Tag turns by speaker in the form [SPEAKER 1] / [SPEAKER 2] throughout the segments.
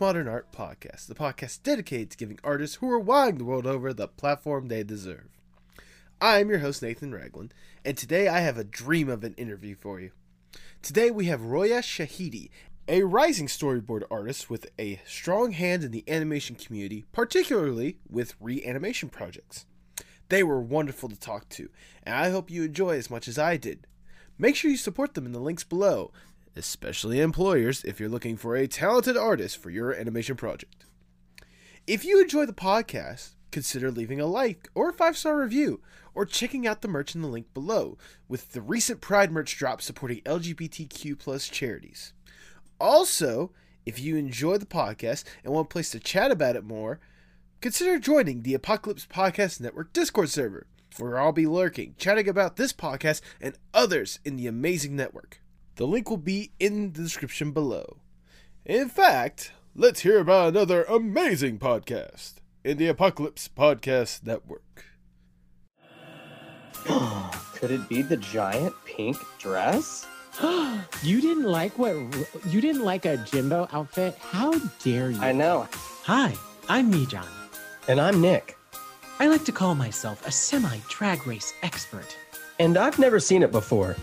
[SPEAKER 1] Postmodern Art Podcast, the podcast dedicated to giving artists who are wandering the world over the platform they deserve. I'm your host, Nathan Ragland, and today I have a dream of an interview for you. Today we have Roya Shahidi, a rising storyboard artist with a strong hand in the animation community, particularly with reanimation projects. They were wonderful to talk to, and I hope you enjoy as much as I did. Make sure you support them in the links below, especially employers if you're looking for a talented artist for your animation project. If you enjoy the podcast, consider leaving a like or a five star review, or checking out the merch in the link below, with the recent Pride merch drop supporting LGBTQ plus charities. Also, if you enjoy the podcast and want a place to chat about it more, consider joining the Apocalypse Podcast Network Discord server, where I'll be lurking, chatting about this podcast and others in the amazing network. The link will be in the description below. In fact, let's hear about another amazing podcast in the Apocalypse Podcast Network.
[SPEAKER 2] Could it be the giant pink dress?
[SPEAKER 3] you didn't like what you didn't like a Jimbo outfit? How dare you?
[SPEAKER 2] I know.
[SPEAKER 3] Hi, I'm me, John.
[SPEAKER 2] And I'm Nick.
[SPEAKER 3] I like to call myself a semi drag race expert.
[SPEAKER 2] And I've never seen it before.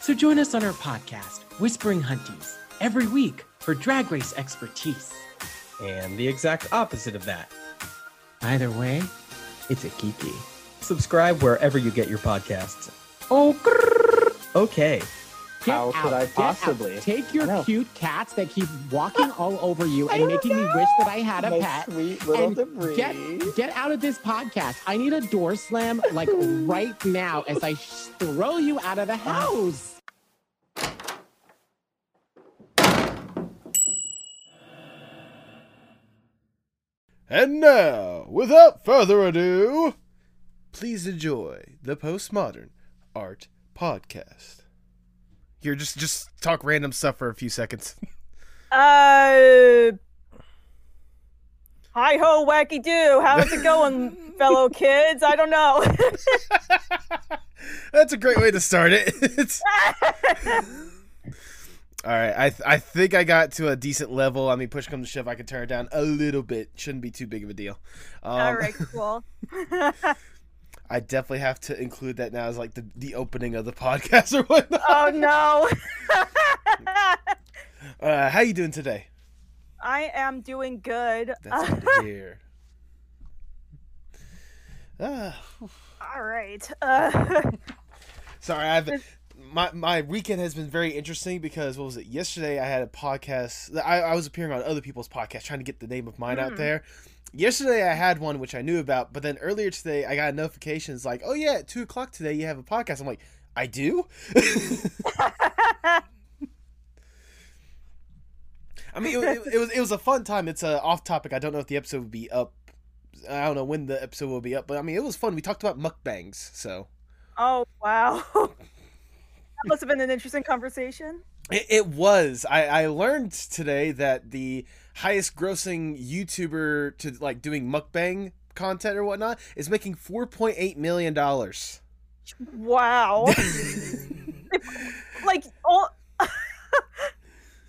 [SPEAKER 3] So join us on our podcast, Whispering Hunties, every week for drag race expertise.
[SPEAKER 2] And the exact opposite of that.
[SPEAKER 3] Either way, it's a geeky.
[SPEAKER 2] Subscribe wherever you get your podcasts.
[SPEAKER 3] Oh, grrr.
[SPEAKER 2] Okay.
[SPEAKER 3] Get
[SPEAKER 2] How
[SPEAKER 3] out,
[SPEAKER 2] could I possibly?
[SPEAKER 3] Take your cute cats that keep walking all over you and
[SPEAKER 2] don't
[SPEAKER 3] making me wish that I had a
[SPEAKER 2] My
[SPEAKER 3] pet.
[SPEAKER 2] sweet little
[SPEAKER 3] and
[SPEAKER 2] debris.
[SPEAKER 3] get get out of this podcast. I need a door slam like right now as I sh- throw you out of the oh. house.
[SPEAKER 1] And now, without further ado, please enjoy the Postmodern Art Podcast. Here, just just talk random stuff for a few seconds.
[SPEAKER 4] Uh, hi ho, wacky do. How's it going, fellow kids? I don't know.
[SPEAKER 1] That's a great way to start it. All right, I th- I think I got to a decent level. I mean, push comes to shove, I can turn it down a little bit. Shouldn't be too big of a deal. Um,
[SPEAKER 4] All right, cool.
[SPEAKER 1] I definitely have to include that now as like the, the opening of the podcast or whatnot.
[SPEAKER 4] oh no.
[SPEAKER 1] Uh, how you doing today?
[SPEAKER 4] I am doing good.
[SPEAKER 1] That's good to hear. Ah,
[SPEAKER 4] All right. Uh,
[SPEAKER 1] sorry, I've my my weekend has been very interesting because what was it? Yesterday I had a podcast. I, I was appearing on other people's podcasts trying to get the name of mine out
[SPEAKER 4] Mm.
[SPEAKER 1] there. Yesterday I had one which I knew about, but then earlier today I got notifications like, "Oh yeah, at two o'clock today you have a podcast." I'm like, "I do." I mean, it, it, it was it was a fun time. It's uh, off topic. I don't know if the episode will be up. I don't know when the episode will be up, but I mean, it was fun. We talked about mukbangs, so
[SPEAKER 4] oh wow. that must have been an interesting conversation.
[SPEAKER 1] it, it was. I I learned today that the highest grossing YouTuber to like doing mukbang content or whatnot is making four point eight million dollars.
[SPEAKER 4] Wow. like all.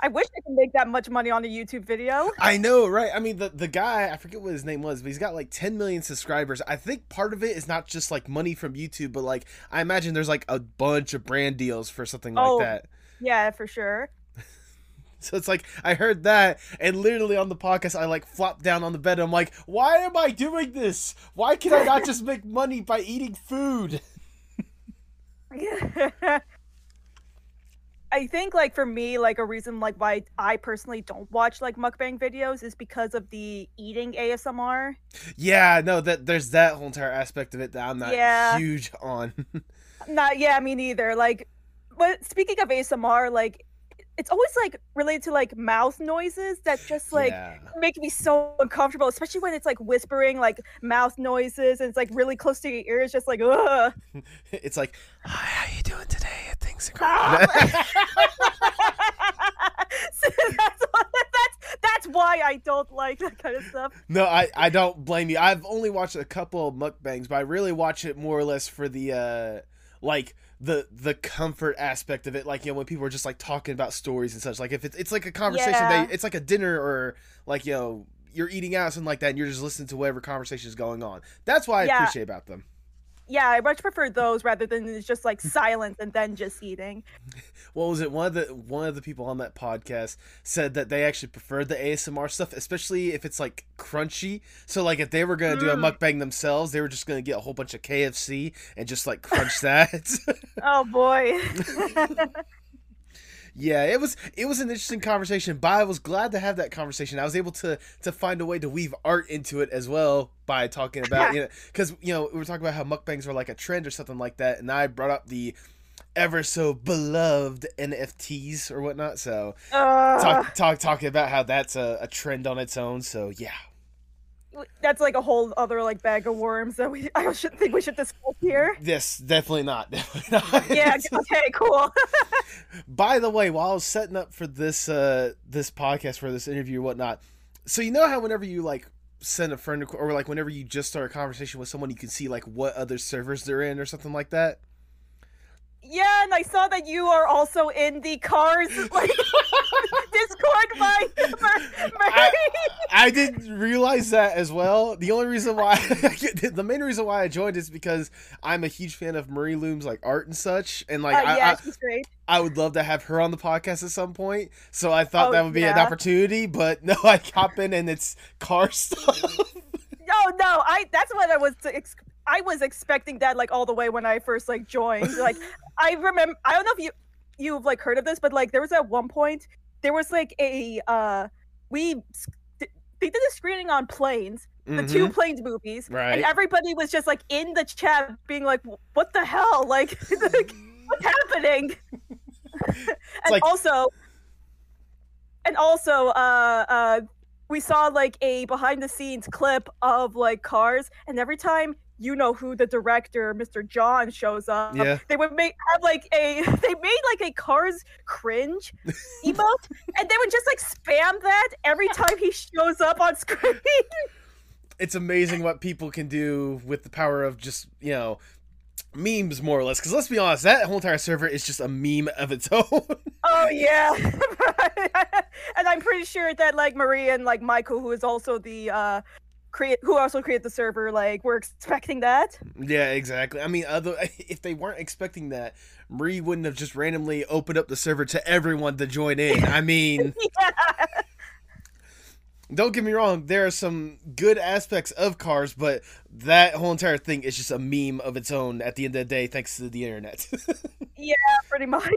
[SPEAKER 4] I wish I could make that much money on a YouTube video.
[SPEAKER 1] I know, right? I mean, the the guy I forget what his name was, but he's got like 10 million subscribers. I think part of it is not just like money from YouTube, but like I imagine there's like a bunch of brand deals for something like
[SPEAKER 4] Oh.
[SPEAKER 1] that.
[SPEAKER 4] Yeah, for sure.
[SPEAKER 1] So it's like I heard that, and literally on the podcast, I like flopped down on the bed. And I'm like, why am I doing this? Why can I not just make money by eating food?
[SPEAKER 4] I think like for me, like a reason like why I personally don't watch like mukbang videos is because of the eating ASMR.
[SPEAKER 1] Yeah, no, that there's that whole entire aspect of it that I'm not
[SPEAKER 4] Yeah.
[SPEAKER 1] huge on.
[SPEAKER 4] Not yeah, me neither. Like, but speaking of ASMR, like it's always like related to like mouth noises that just like
[SPEAKER 1] yeah.
[SPEAKER 4] make me so uncomfortable, especially when it's like whispering like mouth noises and it's like really close to your ears, just like ugh.
[SPEAKER 1] it's like, hi, how you doing today? Things are
[SPEAKER 4] Ah! So that's, what, that's that's why I don't like that kind of stuff.
[SPEAKER 1] No, I, I don't blame you. I've only watched a couple of mukbangs, but I really watch it more or less for the uh like the the comfort aspect of it like you know when people are just like talking about stories and such like if it's, it's like a conversation
[SPEAKER 4] Yeah.
[SPEAKER 1] they it's like a dinner or like you know you're eating out something like that and you're just listening to whatever conversation is going on that's why i
[SPEAKER 4] Yeah.
[SPEAKER 1] appreciate about them
[SPEAKER 4] Yeah, I much prefer those rather than just like silence and then just eating.
[SPEAKER 1] what was it one of the one of the people on that podcast said that they actually preferred the asmr stuff especially if it's like crunchy so like if they were gonna do a
[SPEAKER 4] Mm.
[SPEAKER 1] mukbang themselves they were just gonna get a whole bunch of kfc and just like crunch that
[SPEAKER 4] Oh boy.
[SPEAKER 1] Yeah, it was it was an interesting conversation, but I was glad to have that conversation. I was able to to find a way to weave art into it as well by talking about you know because you know we were talking about how mukbangs were like a trend or something like that, and I brought up the ever so beloved NFTs or whatnot. So
[SPEAKER 4] Uh,
[SPEAKER 1] talk talk talking about how that's a, a trend on its own. So yeah,
[SPEAKER 4] that's like a whole other like bag of worms that we I should think we should discuss here.
[SPEAKER 1] this definitely not definitely not.
[SPEAKER 4] Yeah. Okay. Cool.
[SPEAKER 1] By the way, while I was setting up for this uh this podcast for this interview whatnot, so you know how whenever you like send a friend or like whenever you just start a conversation with someone, you can see like what other servers they're in or something like that.
[SPEAKER 4] Yeah, and I saw that you are also in the cars like By Murray.
[SPEAKER 1] I didn't realize that as well. The only reason why, the main reason why I joined is because I'm a huge fan of Marie Loom's like art and such, and like
[SPEAKER 4] oh,
[SPEAKER 1] I,
[SPEAKER 4] yeah,
[SPEAKER 1] I,
[SPEAKER 4] she's great.
[SPEAKER 1] I would love to have her on the podcast at some point. So I thought
[SPEAKER 4] Oh,
[SPEAKER 1] that would be an opportunity, but no, I hop in and it's car stuff.
[SPEAKER 4] No, no, I that's what I was ex- I was expecting that like all the way when I first like joined. Like I remember I don't know if you you've like heard of this, but like there was at one point there was like a uh we they did a screening on planes, the two
[SPEAKER 1] Mhm.
[SPEAKER 4] planes movies,
[SPEAKER 1] Right.
[SPEAKER 4] and everybody was just like in the chat being like, "What the hell? Like, like, what's happening?" and
[SPEAKER 1] like-
[SPEAKER 4] also, and also, uh, uh, we saw like a behind the scenes clip of like cars, and every time you know who the director, Mr. John, shows up,
[SPEAKER 1] Yeah.
[SPEAKER 4] they would make have like a they made like a cars cringe emote, and they would just like spam that every time he shows up on screen.
[SPEAKER 1] it's amazing what people can do with the power of just you know memes more or less because let's be honest that whole entire server is just a meme of its own
[SPEAKER 4] Oh yeah, and I'm pretty sure that like Marie and like Michael, who is also the uh create, who also created the server, like we're expecting that.
[SPEAKER 1] yeah exactly i mean other if they weren't expecting that marie wouldn't have just randomly opened up the server to everyone to join in i mean
[SPEAKER 4] yeah,
[SPEAKER 1] don't get me wrong there are some good aspects of cars but that whole entire thing is just a meme of its own at the end of the day thanks to the internet Yeah,
[SPEAKER 4] pretty much.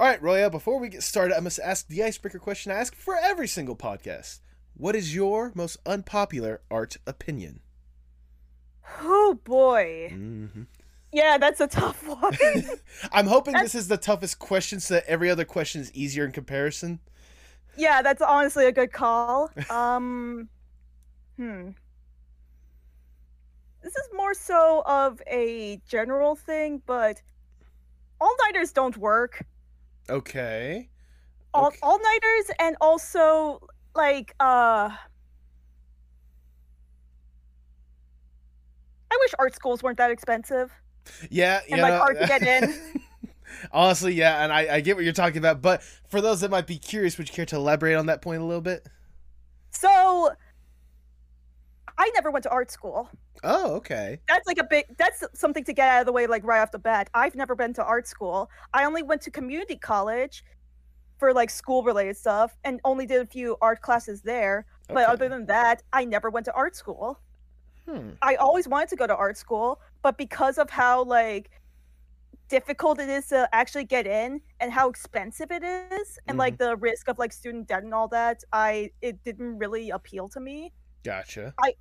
[SPEAKER 1] All right, Roya, before we get started, I must ask the icebreaker question I ask for every single podcast. What is your most unpopular art opinion?
[SPEAKER 4] Oh boy,
[SPEAKER 1] Mm-hmm.
[SPEAKER 4] yeah, that's a tough one.
[SPEAKER 1] I'm hoping this is the toughest question so that every other question is easier in comparison.
[SPEAKER 4] yeah, that's honestly a good call. Um, hmm. This is more so of a general thing, but all nighters don't work.
[SPEAKER 1] Okay.
[SPEAKER 4] all
[SPEAKER 1] Okay.
[SPEAKER 4] all nighters and also like uh I wish art schools weren't that expensive.
[SPEAKER 1] Yeah,
[SPEAKER 4] And, like, hard to get in.
[SPEAKER 1] Honestly, yeah, and I, I get what you're talking about, but for those that might be curious, would you care to elaborate on that point a little bit?
[SPEAKER 4] So I never went to art school.
[SPEAKER 1] Oh, okay.
[SPEAKER 4] That's like a big that's something to get out of the way like right off the bat. I've never been to art school. I only went to community college for like school related stuff and only did a few art classes there. But other than that, I never went to art school.
[SPEAKER 1] Hmm.
[SPEAKER 4] I always wanted to go to art school, but because of how like difficult it is to actually get in and how expensive it is and like
[SPEAKER 1] Mm-hmm.
[SPEAKER 4] the risk of like student debt and all that, I it didn't really appeal to me.
[SPEAKER 1] Gotcha.
[SPEAKER 4] I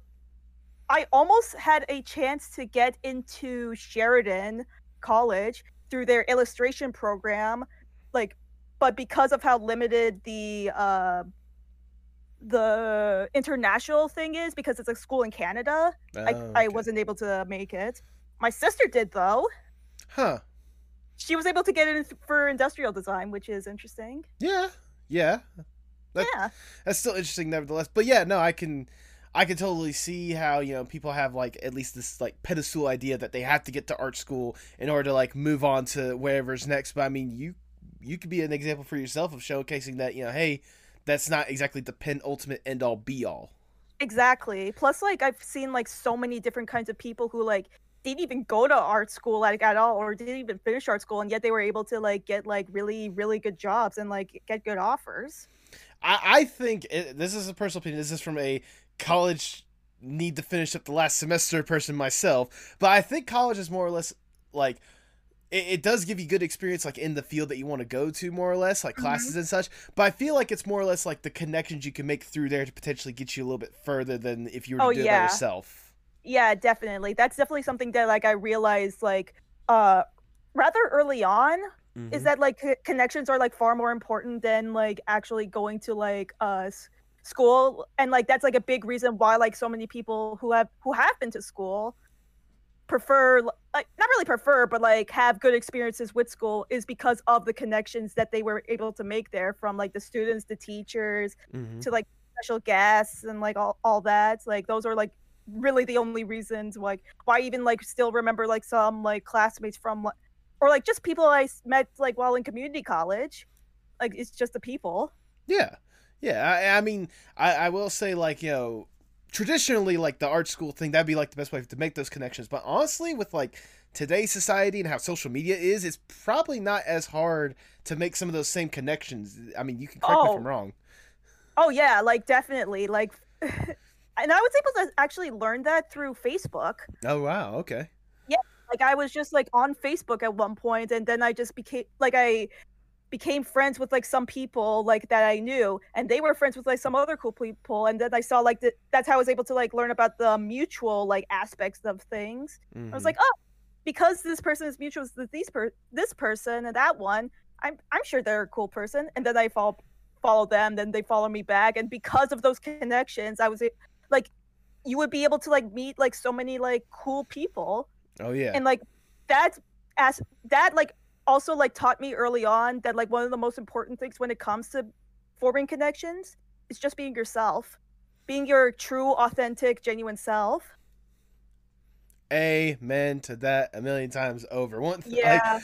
[SPEAKER 4] I almost had a chance to get into Sheridan College through their illustration program, like, but because of how limited the uh, the international thing is, because it's a school in Canada, I,
[SPEAKER 1] Oh,
[SPEAKER 4] I
[SPEAKER 1] okay.
[SPEAKER 4] wasn't able to make it. My sister did though.
[SPEAKER 1] Huh.
[SPEAKER 4] She was able to get in for industrial design, which is interesting.
[SPEAKER 1] Yeah. Yeah. That-
[SPEAKER 4] yeah,
[SPEAKER 1] That's still interesting, nevertheless. But yeah, no, I can, I can totally see how you know people have like at least this like pedestal idea that they have to get to art school in order to like move on to wherever's next. But I mean, you you could be an example for yourself of showcasing that you know, hey, that's not exactly the penultimate end all be all.
[SPEAKER 4] Exactly. Plus, like I've seen like so many different kinds of people who like didn't even go to art school like at all, or didn't even finish art school, and yet they were able to like get like really really good jobs and like get good offers.
[SPEAKER 1] I, I think it, this is a personal opinion. This is from a college need to finish up the last semester person myself, but I think college is more or less like it, it does give you good experience like in the field that you want to go to more or less like
[SPEAKER 4] Mhm.
[SPEAKER 1] classes and such but i feel like it's more or less like the connections you can make through there to potentially get you a little bit further than if you were to
[SPEAKER 4] Oh,
[SPEAKER 1] do it by yourself
[SPEAKER 4] Yeah, definitely. That's definitely something that like I realized like uh rather early on is
[SPEAKER 1] Mhm.
[SPEAKER 4] that like c- connections are like far more important than like actually going to like uh s- school and like that's like a big reason why like so many people who have who have been to school prefer like not really prefer but like have good experiences with school is because of the connections that they were able to make there from like the students the teachers
[SPEAKER 1] Mhm.
[SPEAKER 4] to like special guests and like all, all that like those are like really the only reasons like why I even like still remember like some like classmates from or like just people I met like while in community college like it's just the people
[SPEAKER 1] Yeah, yeah. I, I mean, I, I will say like you know, traditionally like the art school thing that'd be like the best way to make those connections. But honestly, with like today's society and how social media is, it's probably not as hard to make some of those same connections. I mean, you can correct me if oh. I'm
[SPEAKER 4] Oh.
[SPEAKER 1] wrong.
[SPEAKER 4] oh yeah like definitely like and I was able to actually learn that through Facebook
[SPEAKER 1] Oh wow, okay. Yeah.
[SPEAKER 4] Like I was just like on Facebook at one point and then I just became like I became friends with like some people like that I knew and they were friends with like some other cool people and then I saw like the, that's how I was able to like learn about the mutual like aspects of things. I was
[SPEAKER 1] Mhm.
[SPEAKER 4] like, "Oh, because this person is mutual with these per- this person and that one, I'm I'm sure they're a cool person." And then I follow follow them, then they follow me back and because of those connections, I was like you would be able to like meet like so many like cool people
[SPEAKER 1] oh yeah,
[SPEAKER 4] and like that's as that like also like taught me early on that like one of the most important things when it comes to forming connections is just being yourself being your true authentic genuine self
[SPEAKER 1] amen to that a million times over. One, th-
[SPEAKER 4] yeah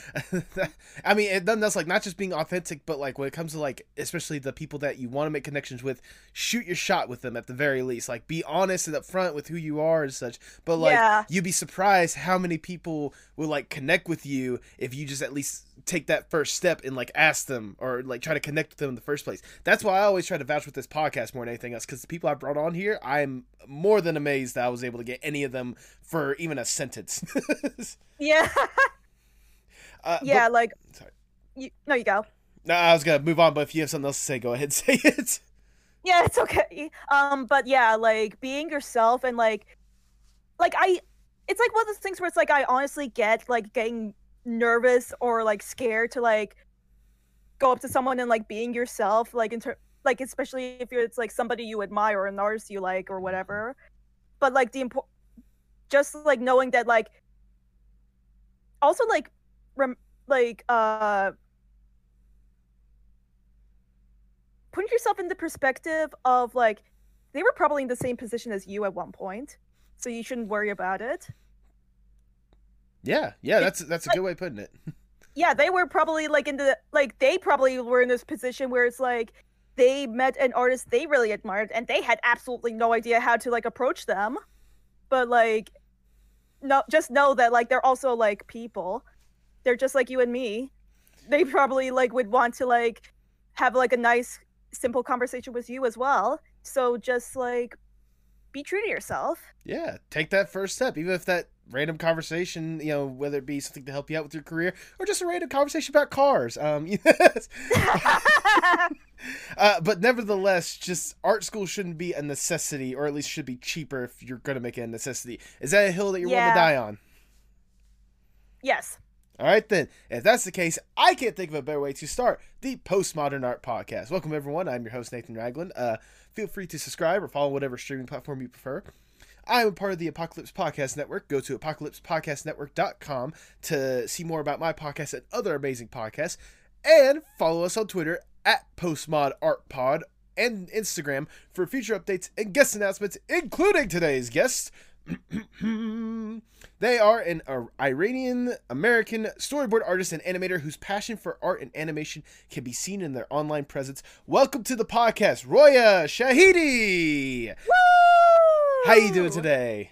[SPEAKER 1] like, I mean, it, then that's like not just being authentic, but like when it comes to like, especially the people that you want to make connections with, shoot your shot with them at the very least. Like, be honest and upfront with who you are and such. But like,
[SPEAKER 4] Yeah.
[SPEAKER 1] you'd be surprised how many people will like connect with you if you just at least take that first step and like ask them or like try to connect with them in the first place. That's why I always try to vouch with this podcast more than anything else because the people I brought on here, I'm more than amazed that I was able to get any of them for even a sentence.
[SPEAKER 4] yeah
[SPEAKER 1] uh,
[SPEAKER 4] yeah like
[SPEAKER 1] sorry.
[SPEAKER 4] you, no you go
[SPEAKER 1] No, I was gonna move on, but if you have something else to say, go ahead and say it.
[SPEAKER 4] yeah it's okay um but yeah like being yourself and like like i it's like one of those things where it's like i honestly get like getting nervous or like scared to like go up to someone and like being yourself like in ter- like especially if you're it's like somebody you admire or an artist you like or whatever. But like the import just like knowing that like also like rem- like uh putting yourself in the perspective of like they were probably in the same position as you at one point so you shouldn't worry about it
[SPEAKER 1] Yeah, yeah, that's that's a good way of putting it.
[SPEAKER 4] yeah they were probably like in the like they probably were in this position where it's like they met an artist they really admired and they had absolutely no idea how to like approach them. But like no just know that like they're also like people. They're just like you and me. They probably like would want to like have like a nice simple conversation with you as well. So just like be true to yourself.
[SPEAKER 1] Yeah, take that first step, even if that random conversation, you know, whether it be something to help you out with your career or just a random conversation about cars. Um, yes. uh, but nevertheless, just art school shouldn't be a necessity, or at least should be cheaper if you're going to make it a necessity. Is that a hill that you're willing to die on?
[SPEAKER 4] yes
[SPEAKER 1] All right, then. If that's the case, I can't think of a better way to start the Postmodern Art Podcast. Welcome, everyone. I'm your host, Nathan Ragland. Uh, feel free to subscribe or follow whatever streaming platform you prefer. I am a part of the Apocalypse Podcast Network. Go to apocalypsepodcastnetwork.com to see more about my podcast and other amazing podcasts. And follow us on Twitter at PostmodArtPod and Instagram for future updates and guest announcements, including today's guest. they are an uh, Iranian American storyboard artist and animator whose passion for art and animation can be seen in their online presence. Welcome to the podcast, Roya Shahidi.
[SPEAKER 4] Woo!
[SPEAKER 1] How you doing today?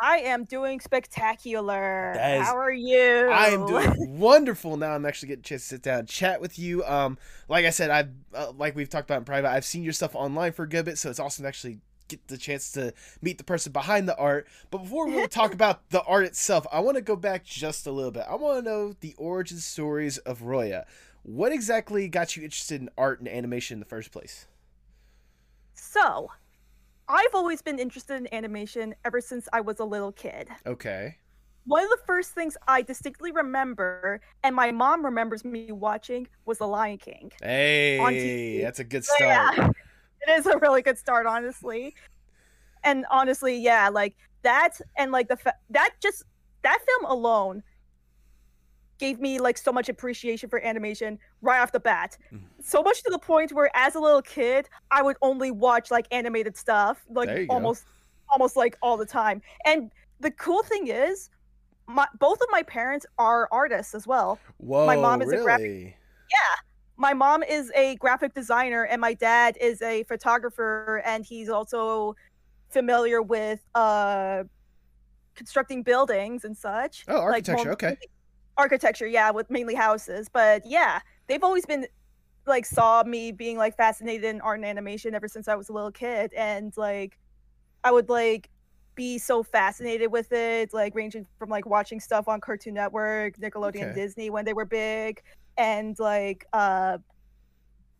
[SPEAKER 4] I am doing spectacular.
[SPEAKER 1] Is-
[SPEAKER 4] How are you?
[SPEAKER 1] I am doing wonderful now. I'm actually getting a chance to sit down and chat with you. Um, like I said, I've uh, like we've talked about in private. I've seen your stuff online for a good bit, so it's awesome to actually get the chance to meet the person behind the art. But before we really talk about the art itself, I want to go back just a little bit. I want to know the origin stories of Roya. What exactly got you interested in art and animation in the first place?
[SPEAKER 4] So, I've always been interested in animation ever since I was a little kid.
[SPEAKER 1] Okay.
[SPEAKER 4] One of the first things I distinctly remember, and my mom remembers me watching, was The Lion King.
[SPEAKER 1] Hey, that's a good start.
[SPEAKER 4] yeah, it is a really good start, honestly. And honestly, yeah, like that, and like the fa- that just that film alone gave me like so much appreciation for animation right off the bat.
[SPEAKER 1] Mhm.
[SPEAKER 4] So much to the point where, as a little kid, I would only watch like animated stuff, like
[SPEAKER 1] go.
[SPEAKER 4] almost, almost like all the time. And the cool thing is, my both of my parents are artists as well
[SPEAKER 1] Whoa, my
[SPEAKER 4] mom is a graphic-
[SPEAKER 1] Yeah.
[SPEAKER 4] my mom is a graphic designer and my dad is a photographer and he's also familiar with uh constructing buildings and such
[SPEAKER 1] Oh, architecture.
[SPEAKER 4] more-
[SPEAKER 1] okay.
[SPEAKER 4] Architecture yeah with mainly houses but yeah they've always been like saw me being like fascinated in art and animation ever since i was a little kid and like i would like be so fascinated with it like ranging from like watching stuff on cartoon network nickelodeon
[SPEAKER 1] Okay.
[SPEAKER 4] disney when they were big and like uh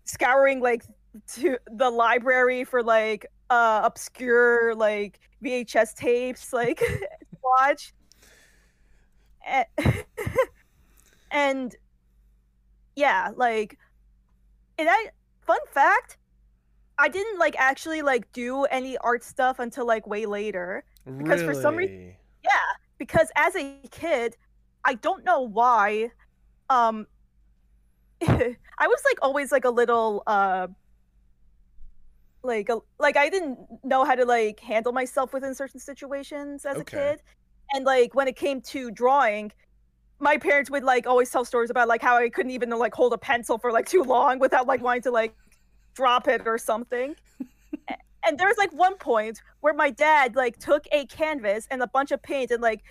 [SPEAKER 4] scouring like to the library for like uh obscure like vhs tapes like watch A- and yeah like and i fun fact i didn't like actually like do any art stuff until like way later. Because for some reason-
[SPEAKER 1] yeah,
[SPEAKER 4] because as a kid i don't know why um i was like always like a little uh like a, like i didn't know how to like handle myself within certain situations as
[SPEAKER 1] Okay.
[SPEAKER 4] a kid. And like when it came to drawing my parents would like always tell stories about like how i couldn't even like hold a pencil for like too long without like wanting to like drop it or something and there was like one point where my dad like took a canvas and a bunch of paint and like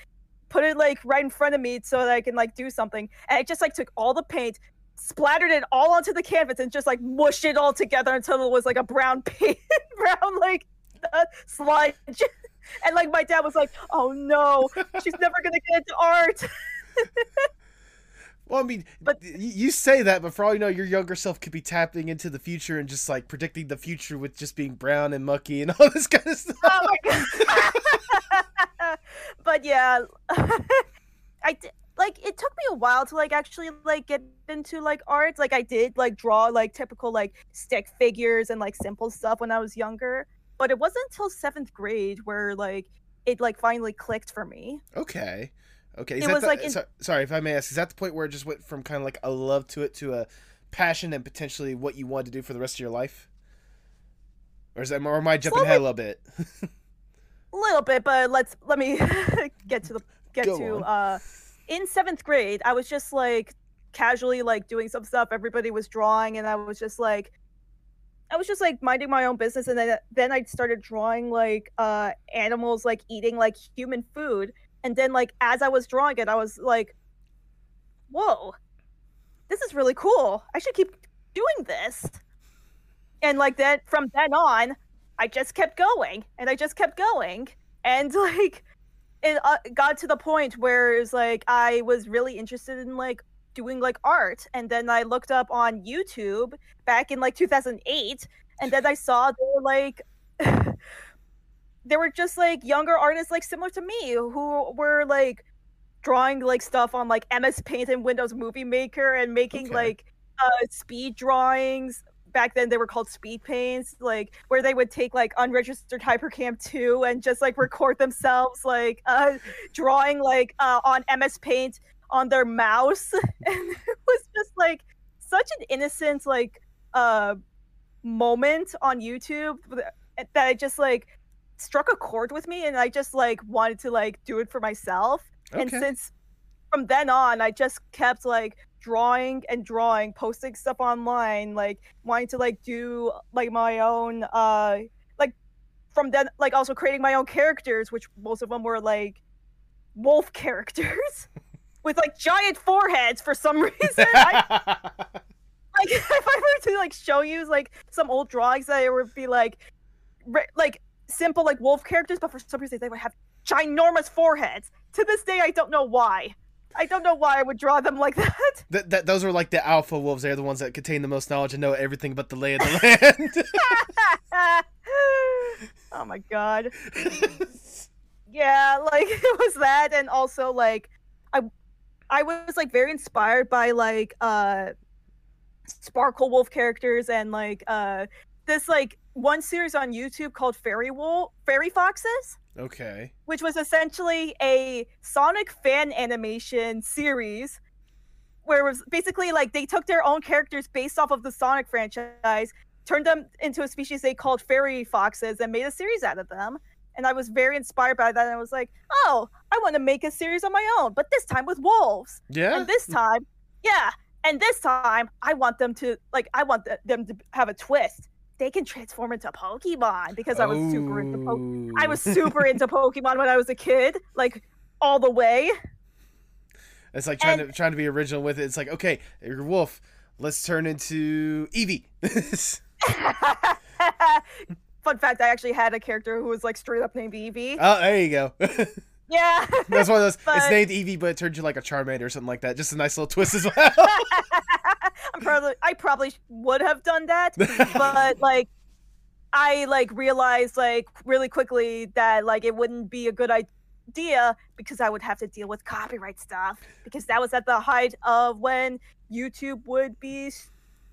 [SPEAKER 4] put it like right in front of me so that I can like do something. And I just like took all the paint, splattered it all onto the canvas, and just like mushed it all together until it was like a brown paint, brown like sludge. and like my dad was like, "Oh no, she's never gonna get into art."
[SPEAKER 1] Well, I mean,
[SPEAKER 4] But-
[SPEAKER 1] you say that, but for all you know, your younger self could be tapping into the future and just like predicting the future with just being brown and mucky and all this kind of stuff.
[SPEAKER 4] oh my god. but yeah, I did, like it took me a while to like actually like get into like art. Like I did like draw like typical like stick figures and like simple stuff when I was younger. But it wasn't until seventh grade where like it like finally clicked for me.
[SPEAKER 1] Okay. Okay. Is
[SPEAKER 4] It was
[SPEAKER 1] the-
[SPEAKER 4] like in-
[SPEAKER 1] so- sorry if I may ask, is that the point where it just went from kind of like a love to it to a passion and potentially what you wanted to do for the rest of your life? Or is that or am I jumping ahead a little bit?
[SPEAKER 4] A little bit, but let's let me get to the get
[SPEAKER 1] Go
[SPEAKER 4] to
[SPEAKER 1] on.
[SPEAKER 4] uh in seventh grade, I was just like casually like doing some stuff. Everybody was drawing, and I was just like, I was just like minding my own business, and then then I started drawing like uh animals like eating like human food, and then like as I was drawing it, I was like, whoa, this is really cool. I should keep doing this. And like that from then on, I just kept going and I just kept going. And like it uh, got to the point where it was like I was really interested in like doing like art. And then I looked up on YouTube back in like 2008 and then I saw they were like there were just like younger artists like similar to me who were like drawing like stuff on like MS Paint and Windows Movie Maker and making
[SPEAKER 1] Okay.
[SPEAKER 4] like uh speed drawings. Back then they were called speed paints like where they would take like unregistered hypercam 2 and just like record themselves like uh drawing like uh on ms paint on their mouse. And it was just like such an innocent like uh moment on YouTube that I just like struck a chord with me and I just like wanted to like do it for myself. And since from then on I just kept like drawing and drawing, posting stuff online, like wanting to like do like my own uh like from then like also creating my own characters, which most of them were like wolf characters with like giant foreheads for some reason. I, like if I were to like show you like some old drawings it would be like re- like simple like wolf characters, but for some reason they would have ginormous foreheads. To this day, I don't know why. I don't know why I would draw them like that.
[SPEAKER 1] Th- that those are like the alpha wolves. They're the ones that contain the most knowledge and know everything but the lay of the land.
[SPEAKER 4] oh my god. Yeah, like it was that, and also like I, I was like very inspired by like uh, Sparkle Wolf characters and like uh this like one series on YouTube called Fairy Wolf Fairy Foxes.
[SPEAKER 1] okay.
[SPEAKER 4] which was essentially a Sonic fan animation series where it was basically like they took their own characters based off of the Sonic franchise, turned them into a species they called fairy foxes, and made a series out of them. And I was very inspired by that. And I was like, oh, I want to make a series on my own, but this time with wolves.
[SPEAKER 1] Yeah.
[SPEAKER 4] And this time, yeah. And this time, I want them to like, I want them to have a twist. They can transform into Pokemon because I was super into Pokemon. I was
[SPEAKER 1] oh.
[SPEAKER 4] super into Pokemon when I was a kid, like all the way.
[SPEAKER 1] It's like trying
[SPEAKER 4] and-
[SPEAKER 1] to trying to be original with it. It's like, okay, you're wolf. Let's turn into Eevee.
[SPEAKER 4] Fun fact: I actually had a character who was like straight up named Eevee.
[SPEAKER 1] oh, there you go.
[SPEAKER 4] yeah,
[SPEAKER 1] That's one of those. it's named Eevee, but it turned you like a Charmander or something like that. Just a nice little twist as well.
[SPEAKER 4] I'm probably I probably would have done that, but like I like realized like really quickly that like it wouldn't be a good idea because I would have to deal with copyright stuff because that was at the height of when YouTube would be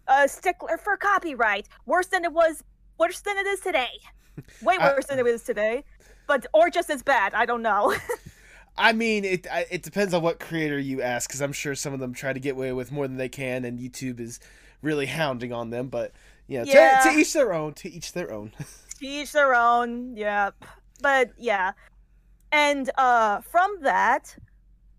[SPEAKER 4] a stickler for copyright, worse than it was, worse than it is today, way worse than it is today, but or just as bad. I don't know.
[SPEAKER 1] I mean, it it depends on what creator you ask, because I'm sure some of them try to get away with more than they can, and YouTube is really hounding on them. But yeah, to-
[SPEAKER 4] Yeah.
[SPEAKER 1] To, each their own. To each their own.
[SPEAKER 4] to each their own yeah but yeah and uh from that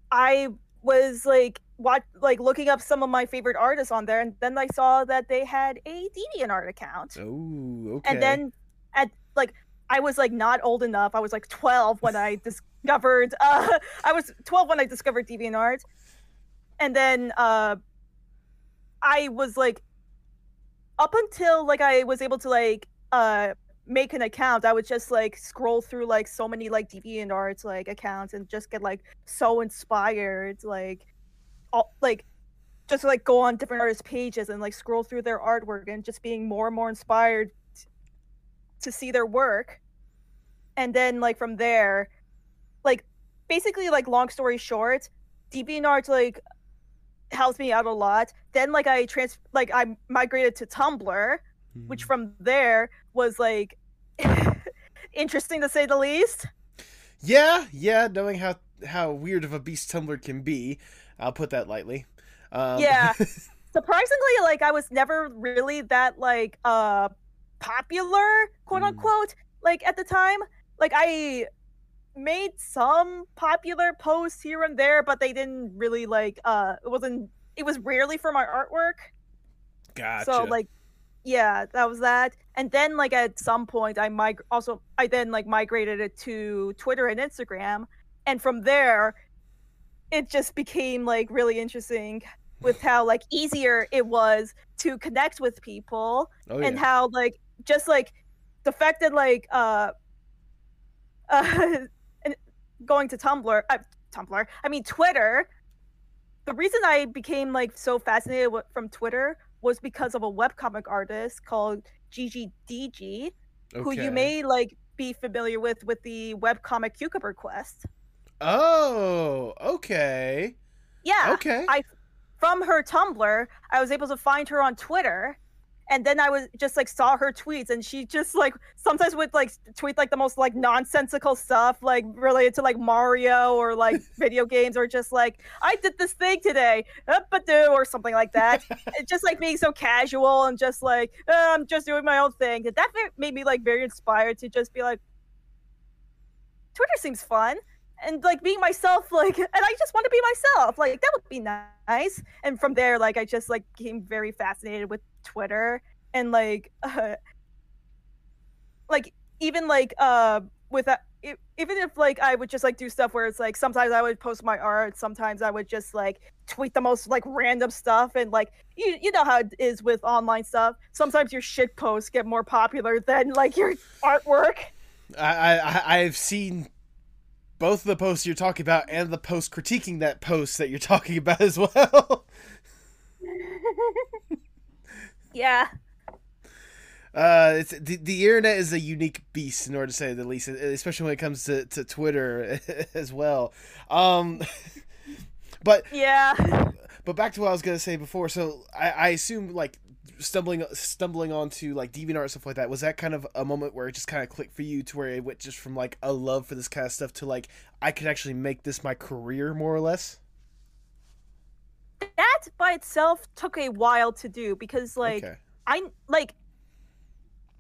[SPEAKER 4] i was like what like looking up some of my favorite artists on there and then i saw that they had a deviantart account
[SPEAKER 1] Oh, okay.
[SPEAKER 4] and then at like i was like not old enough. I was like 12 when i discovered uh i was 12 when i discovered deviantart. And then uh i was like up until like i was able to like uh make an account i would just like scroll through like so many like deviantart like accounts and just get like so inspired like all like just like go on different artists pages and like scroll through their artwork and just being more and more inspired to see their work and then like from there like basically like long story short deviantart like helps me out a lot then like i trans like i migrated to tumblr which
[SPEAKER 1] Mhm.
[SPEAKER 4] from there was like interesting to say the least
[SPEAKER 1] Yeah, yeah. Knowing how how weird of a beast Tumblr can be, I'll put that lightly. Um,
[SPEAKER 4] Yeah. surprisingly like i was never really that like uh popular quote
[SPEAKER 1] Mm.
[SPEAKER 4] unquote like at the time like i made some popular posts here and there but they didn't really like uh it wasn't it was rarely for my artwork
[SPEAKER 1] gotcha.
[SPEAKER 4] so like yeah that was that and then like at some point i mig- also i then like migrated it to twitter and instagram and from there it just became like really interesting with how like easier it was to connect with people
[SPEAKER 1] oh,
[SPEAKER 4] and how like just like the fact that like uh uh going to tumblr uh, tumblr i mean twitter the reason i became like so fascinated with, from twitter was because of a webcomic artist called ggdg who
[SPEAKER 1] Okay.
[SPEAKER 4] you may like be familiar with with the webcomic cucumber quest
[SPEAKER 1] Oh, okay.
[SPEAKER 4] yeah
[SPEAKER 1] Okay.
[SPEAKER 4] I- from her tumblr i was able to find her on twitter and then I was just like saw her tweets, and she just like sometimes would like tweet like the most like nonsensical stuff, like related to like Mario or like video games, or just like I did this thing today, but do or something like that. Just like being so casual and just like uh, I'm just doing my own thing. And that made me like very inspired to just be like, Twitter seems fun. And like being myself, like, and I just want to be myself. Like that would be nice. And from there, like, I just like became very fascinated with Twitter and like, uh, like even like uh with that, even if like I would just like do stuff where it's like sometimes I would post my art, sometimes I would just like tweet the most like random stuff, and like you you know how it is with online stuff. Sometimes your shit posts get more popular than like your artwork.
[SPEAKER 1] I, I I've seen both the posts you're talking about and the post critiquing that post that you're talking about as well.
[SPEAKER 4] Yeah.
[SPEAKER 1] Uh, it's the, the internet is a unique beast, in order to say the least, especially when it comes to, to Twitter as well. Um, but
[SPEAKER 4] Yeah.
[SPEAKER 1] but back to what I was gonna say before. So I, I assume like stumbling stumbling onto like DeviantArt and stuff like that was that kind of a moment where it just kind of clicked for you to where it went just from like a love for this kind of stuff to like I could actually make this my career more or less.
[SPEAKER 4] That by itself took a while to do because like
[SPEAKER 1] okay.
[SPEAKER 4] I like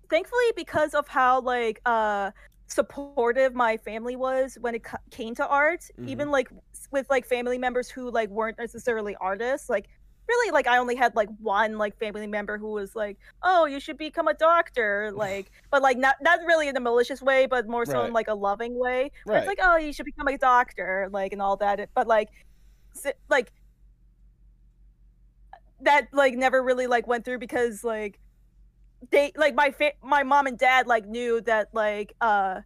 [SPEAKER 4] thankfully because of how like uh supportive my family was when it came to art
[SPEAKER 1] Mhm.
[SPEAKER 4] even like with like family members who like weren't necessarily artists like really like i only had like one like family member who was like oh you should become a doctor like but like not not really in a malicious way but more so
[SPEAKER 1] Right.
[SPEAKER 4] in like a loving way
[SPEAKER 1] Right.
[SPEAKER 4] it's like oh you should become a doctor like and all that but like si- like that like never really like went through because like they like my fa- my mom and dad like knew that like uh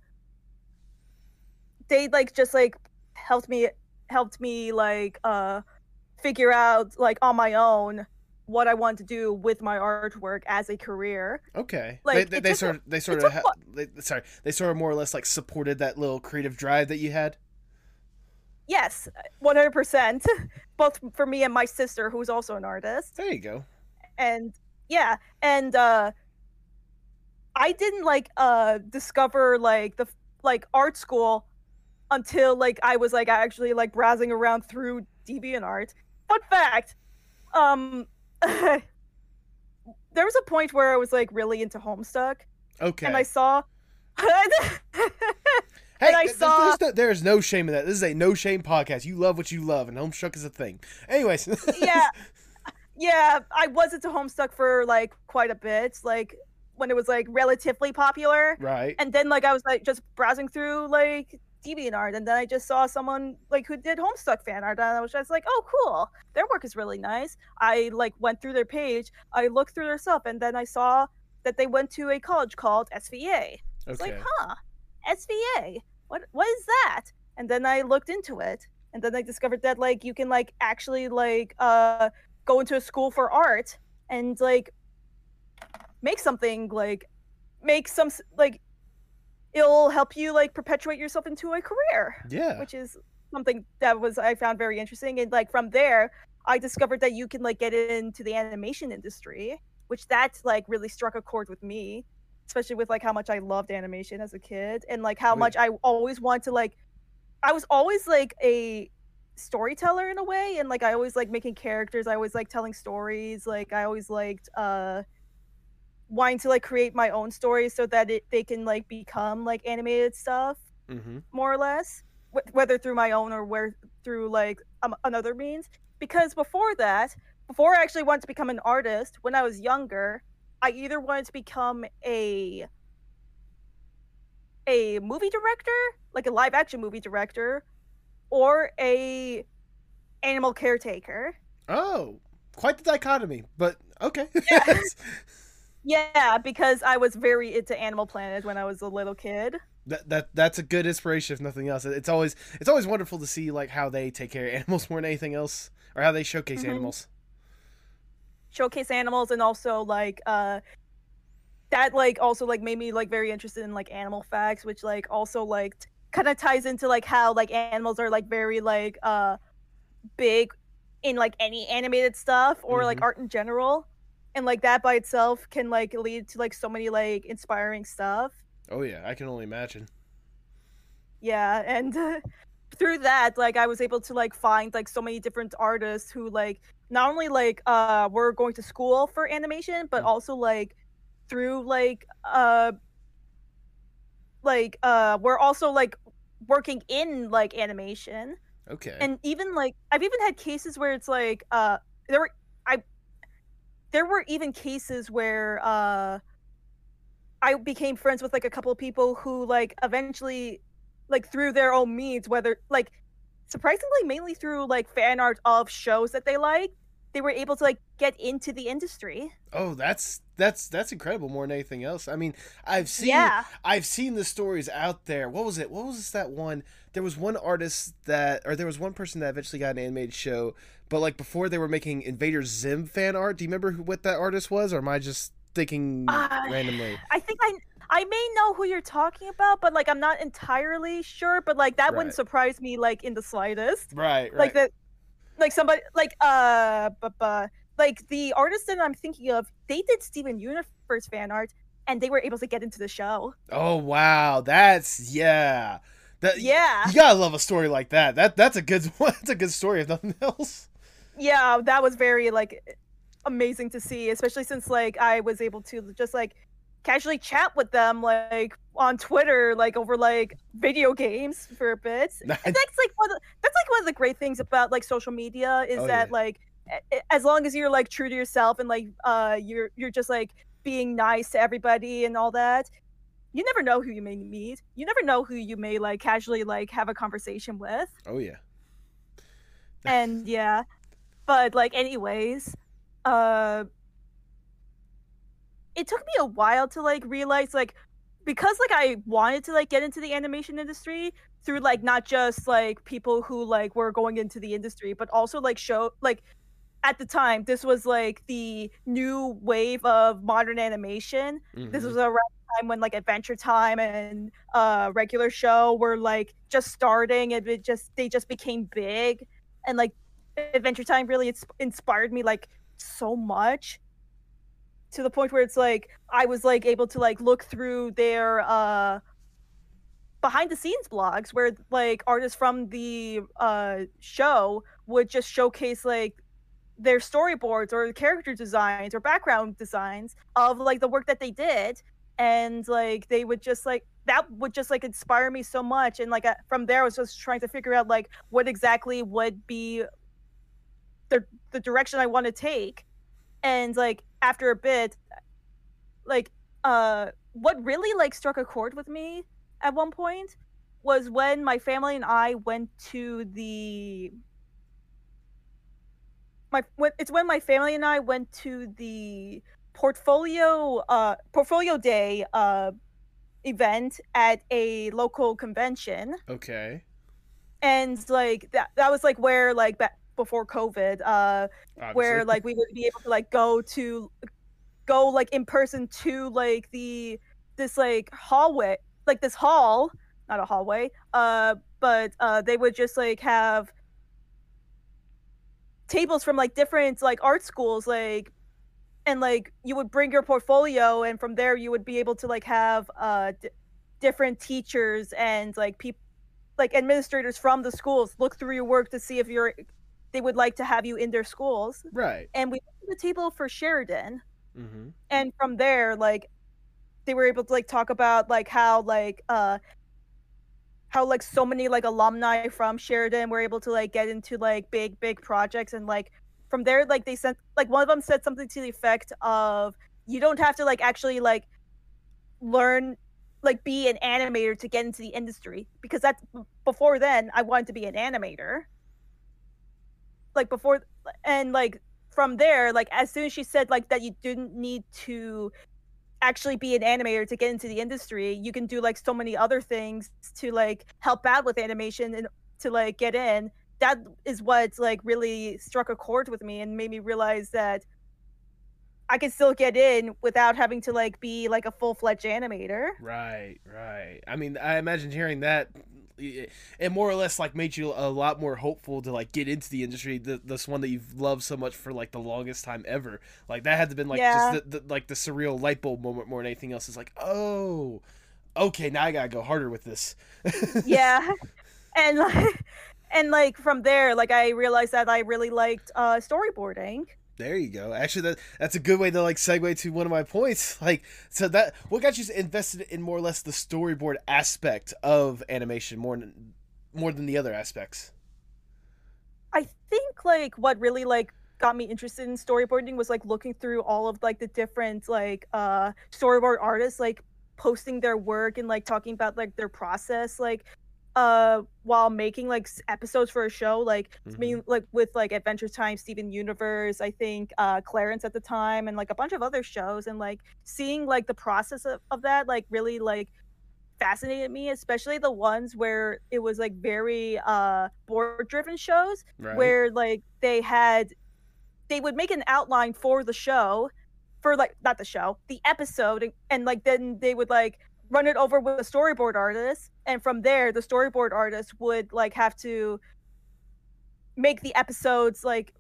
[SPEAKER 4] they like just like helped me helped me like uh figure out like on my own what I wanted to do with my artwork as a career.
[SPEAKER 1] Okay.
[SPEAKER 4] Like,
[SPEAKER 1] they, they, they sort of they sort of ha- they, sorry they sort of more or less like supported that little creative drive that you had.
[SPEAKER 4] Yes, 100%. Both for me and my sister who's also an artist.
[SPEAKER 1] There you go.
[SPEAKER 4] and yeah and uh i didn't like uh discover like the like art school until like i was like actually like browsing around through deviantart fun fact um there was a point where i was like really into homestuck
[SPEAKER 1] Okay.
[SPEAKER 4] and i saw
[SPEAKER 1] Hey,
[SPEAKER 4] And I
[SPEAKER 1] th-
[SPEAKER 4] saw-
[SPEAKER 1] there's no, there's no shame in that. This is a no shame podcast. You love what you love, and Homestuck is a thing. Anyways,
[SPEAKER 4] yeah yeah i was into homestuck for like quite a bit like when it was like relatively popular
[SPEAKER 1] right.
[SPEAKER 4] and then like I was like just browsing through like DeviantArt, and then I just saw someone like who did Homestuck fan art, and I was just like, oh, cool, their work is really nice. I like went through their page, I looked through their stuff, and then I saw that they went to a college called SVA. It's
[SPEAKER 1] Okay.
[SPEAKER 4] like, huh, SVA, what what is that? And then I looked into it, and then I discovered that like you can like actually like uh go into a school for art and like make something like make some like it'll help you like perpetuate yourself into a career
[SPEAKER 1] yeah.
[SPEAKER 4] which is something that was i found very interesting and like from there i discovered that you can like get into the animation industry which that like really struck a chord with me especially with like how much i loved animation as a kid and like how much i always want to like i was always like a storyteller in a way and like i always like making characters i always like telling stories like i always liked uh wanting to like create my own stories so that it they can like become like animated stuff
[SPEAKER 1] Mm-hmm.
[SPEAKER 4] more or less wh- whether through my own or where through like um, another means because before that before i actually wanted to become an artist when i was younger i either wanted to become a a movie director like a live action movie director or a animal caretaker
[SPEAKER 1] Oh, quite the dichotomy, but okay.
[SPEAKER 4] Yes. yeah because i was very into animal planet when i was a little kid
[SPEAKER 1] that that that's a good inspiration if nothing else. It's always it's always wonderful to see like how they take care of animals more than anything else, or how they showcase
[SPEAKER 4] Mhm.
[SPEAKER 1] animals.
[SPEAKER 4] Showcase animals and also like uh that like also like made me like very interested in like animal facts which like also like kind of ties into like how like animals are like very like uh big in like any animated stuff or like
[SPEAKER 1] Mhm.
[SPEAKER 4] art in general and like that by itself can like lead to like so many like inspiring stuff.
[SPEAKER 1] Oh yeah, I can only imagine.
[SPEAKER 4] Yeah, and uh, through that, like I was able to like find like so many different artists who like not only like uh we're going to school for animation, but
[SPEAKER 1] Mm.
[SPEAKER 4] also like through like uh like uh we're also like working in like animation
[SPEAKER 1] Okay.
[SPEAKER 4] and even like I've even had cases where it's like uh there were I there were even cases where uh I became friends with like a couple of people who like eventually like through their own means whether like surprisingly mainly through like fan art of shows that they like they were able to like get into the industry
[SPEAKER 1] oh, that's that's that's incredible more than anything else. I mean, I've seen
[SPEAKER 4] yeah
[SPEAKER 1] I've seen the stories out there. What was it? What was that one? There was one artist that, or there was one person that eventually got an animated show, but like before they were making Invader Zim fan art. Do you remember who, what that artist was, or am I just thinking
[SPEAKER 4] Uh,
[SPEAKER 1] randomly?
[SPEAKER 4] I think I I may know who you're talking about but like I'm not entirely sure but like that
[SPEAKER 1] Right.
[SPEAKER 4] wouldn't surprise me like in the slightest
[SPEAKER 1] Right, right.
[SPEAKER 4] like that like somebody like uh but but like the artist that i'm thinking of they did steven universe fan art and they were able to get into the show
[SPEAKER 1] oh wow, that's yeah. That
[SPEAKER 4] yeah
[SPEAKER 1] You gotta love a story like that. That that's a good that's a good story if nothing else.
[SPEAKER 4] yeah that was very like amazing to see especially since like i was able to just like casually chat with them like on twitter like over like video games for a bit and that's like one of the, that's like one of the great things about like social media is
[SPEAKER 1] Oh,
[SPEAKER 4] that
[SPEAKER 1] yeah.
[SPEAKER 4] like as long as you're like true to yourself and like uh you're you're just like being nice to everybody and all that you never know who you may meet. You never know who you may like casually like have a conversation with.
[SPEAKER 1] Oh yeah.
[SPEAKER 4] and yeah. But like anyways uh it took me a while to like realize like because like i wanted to like get into the animation industry through like not just like people who like were going into the industry but also like show like at the time this was like the new wave of modern animation. This
[SPEAKER 1] Mhm.
[SPEAKER 4] was around the time when like Adventure Time and uh regular show were like just starting and it just they just became big. And like Adventure Time really ins- inspired me like so much to the point where it's like I was like able to like look through their uh behind the scenes blogs where like artists from the uh show would just showcase like their storyboards or character designs or background designs of like the work that they did. And like they would just like that would just like inspire me so much. And like I, from there i was just trying to figure out like what exactly would be the the direction i want to take and like after a bit like uh what really like struck a chord with me at one point was when my family and i went to the my when, it's when my family and I went to the portfolio uh portfolio day uh event at a local convention
[SPEAKER 1] Okay.
[SPEAKER 4] and like that that was like where like before covid uh where like we would be able to like go to go like in person to like the this like hallway like this hall not a hallway uh but uh they would just like have tables from like different like art schools like and like you would bring your portfolio and from there you would be able to like have uh d- different teachers and like people like administrators from the schools look through your work to see if you're they would like to have you in their schools
[SPEAKER 1] right.
[SPEAKER 4] and we went to the table for Sheridan
[SPEAKER 1] Mm-hmm.
[SPEAKER 4] and from there like they were able to like talk about like how like uh how like so many like alumni from Sheridan were able to like get into like big big projects and like from there like they sent like one of them said something to the effect of you don't have to like actually like learn like be an animator to get into the industry because that's before then I wanted to be an animator like before and like from there like as soon as she said like that you didn't need to actually be an animator to get into the industry you can do like so many other things to like help out with animation and to like get in that is what like really struck a chord with me and made me realize that I can still get in without having to like be like a full-fledged animator.
[SPEAKER 1] Right, right. I mean, I imagine hearing that it more or less like made you a lot more hopeful to like get into the industry. The, this one that you've loved so much for like the longest time ever. Like that had to been like
[SPEAKER 4] Yeah.
[SPEAKER 1] just the, the, like the surreal light bulb moment more than anything else. Is like oh, okay, now I gotta go harder with this.
[SPEAKER 4] yeah and like and like from there like i realized that i really liked uh storyboarding
[SPEAKER 1] There you go. Actually, that that's a good way to like segue to one of my points. Like, so that what got you invested in more or less the storyboard aspect of animation more than more than the other aspects.
[SPEAKER 4] i think like what really like got me interested in storyboarding was like looking through all of like the different like uh storyboard artists like posting their work and like talking about like their process like uh while making like episodes for a show like I mean like with like adventure time steven universe i think uh clarence at the time and like a bunch of other shows and like seeing like the process of, of that like really like fascinated me especially the ones where it was like very uh board driven shows
[SPEAKER 1] Right.
[SPEAKER 4] where like they had they would make an outline for the show for like not the show the episode and, and like then they would like run it over with a storyboard artist and from there the storyboard artist would like have to make the episodes like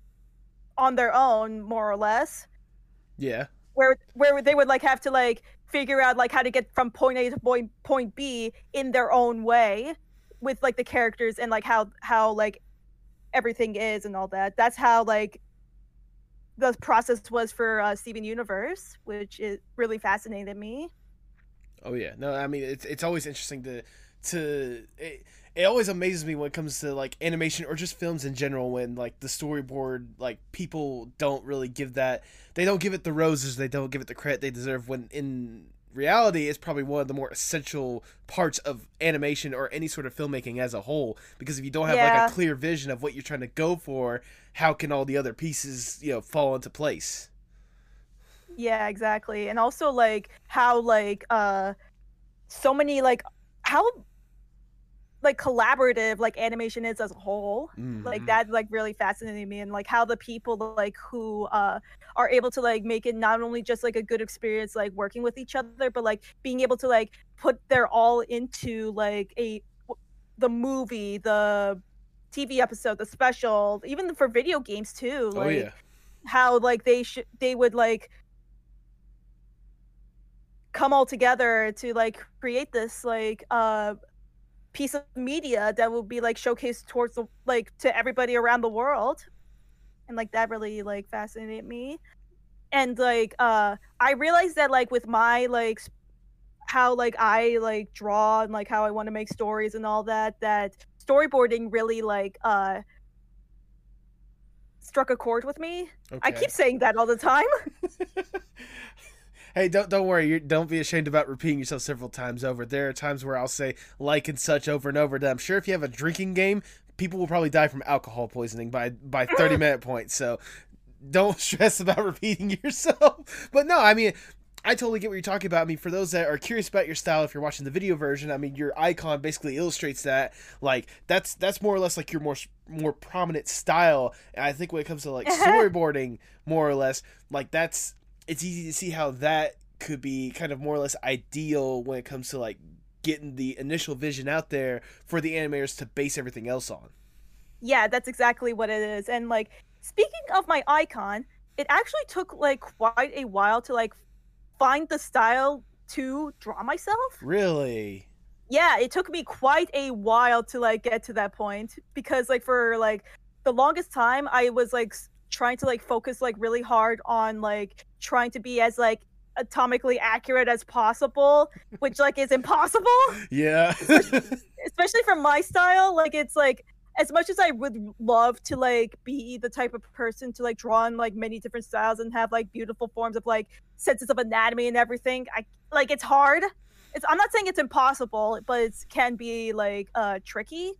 [SPEAKER 4] on their own more or less
[SPEAKER 1] yeah.
[SPEAKER 4] where where they would like have to like figure out like how to get from point A to point point B in their own way with like the characters and like how how like everything is and all that. That's how like the process was for uh, Steven Universe, which is really fascinated me.
[SPEAKER 1] Oh yeah. No, I mean it's it's always interesting to to it, it always amazes me when it comes to like animation or just films in general when like the storyboard like people don't really give that they don't give it the roses they don't give it the credit they deserve when in reality it's probably one of the more essential parts of animation or any sort of filmmaking as a whole. Because if you don't have like a clear vision of what you're trying to go for how can all the other pieces you know fall into place
[SPEAKER 4] Yeah, exactly. And also like how like uh so many like how like collaborative like animation is as a whole. like
[SPEAKER 1] Mhm.
[SPEAKER 4] that like really fascinated me and like how the people like who uh are able to like make it not only just like a good experience like working with each other but like being able to like put their all into like a the movie the tv episode the special even for video games too
[SPEAKER 1] oh
[SPEAKER 4] like
[SPEAKER 1] yeah
[SPEAKER 4] how like they should they would like come all together to like create this like uh piece of media that will be like showcased towards the like to everybody around the world. And like that really like fascinated me. And like uh i realized that like with my like how like i like draw and like how i want to make stories and all that that storyboarding really like uh struck a chord with me. I keep saying that all the time.
[SPEAKER 1] hey, don't don't worry. You don't be ashamed about repeating yourself several times over. There are times where I'll say like and such over and over. That I'm sure if you have a drinking game, people will probably die from alcohol poisoning by by 30 minute point. So don't stress about repeating yourself. But no, I mean. I totally get what you're talking about. I mean, for those that are curious about your style, if you're watching the video version, I mean, your icon basically illustrates that. Like, that's that's more or less like your more more prominent style. And I think when it comes to like storyboarding, more or less, like that's it's easy to see how that could be kind of more or less ideal when it comes to like getting the initial vision out there for the animators to base everything else on.
[SPEAKER 4] Yeah, that's exactly what it is. And like speaking of my icon, it actually took like quite a while to like find the style to draw myself.
[SPEAKER 1] Really?
[SPEAKER 4] Yeah, it took me quite a while to like get to that point because like for like the longest time I was like trying to like focus like really hard on like trying to be as like atomically accurate as possible, which like is impossible.
[SPEAKER 1] Yeah.
[SPEAKER 4] especially for my style like it's like as much as i would love to like be the type of person to like draw in like many different styles and have like beautiful forms of like senses of anatomy and everything i like it's hard it's i'm not saying it's impossible but it can be like uh tricky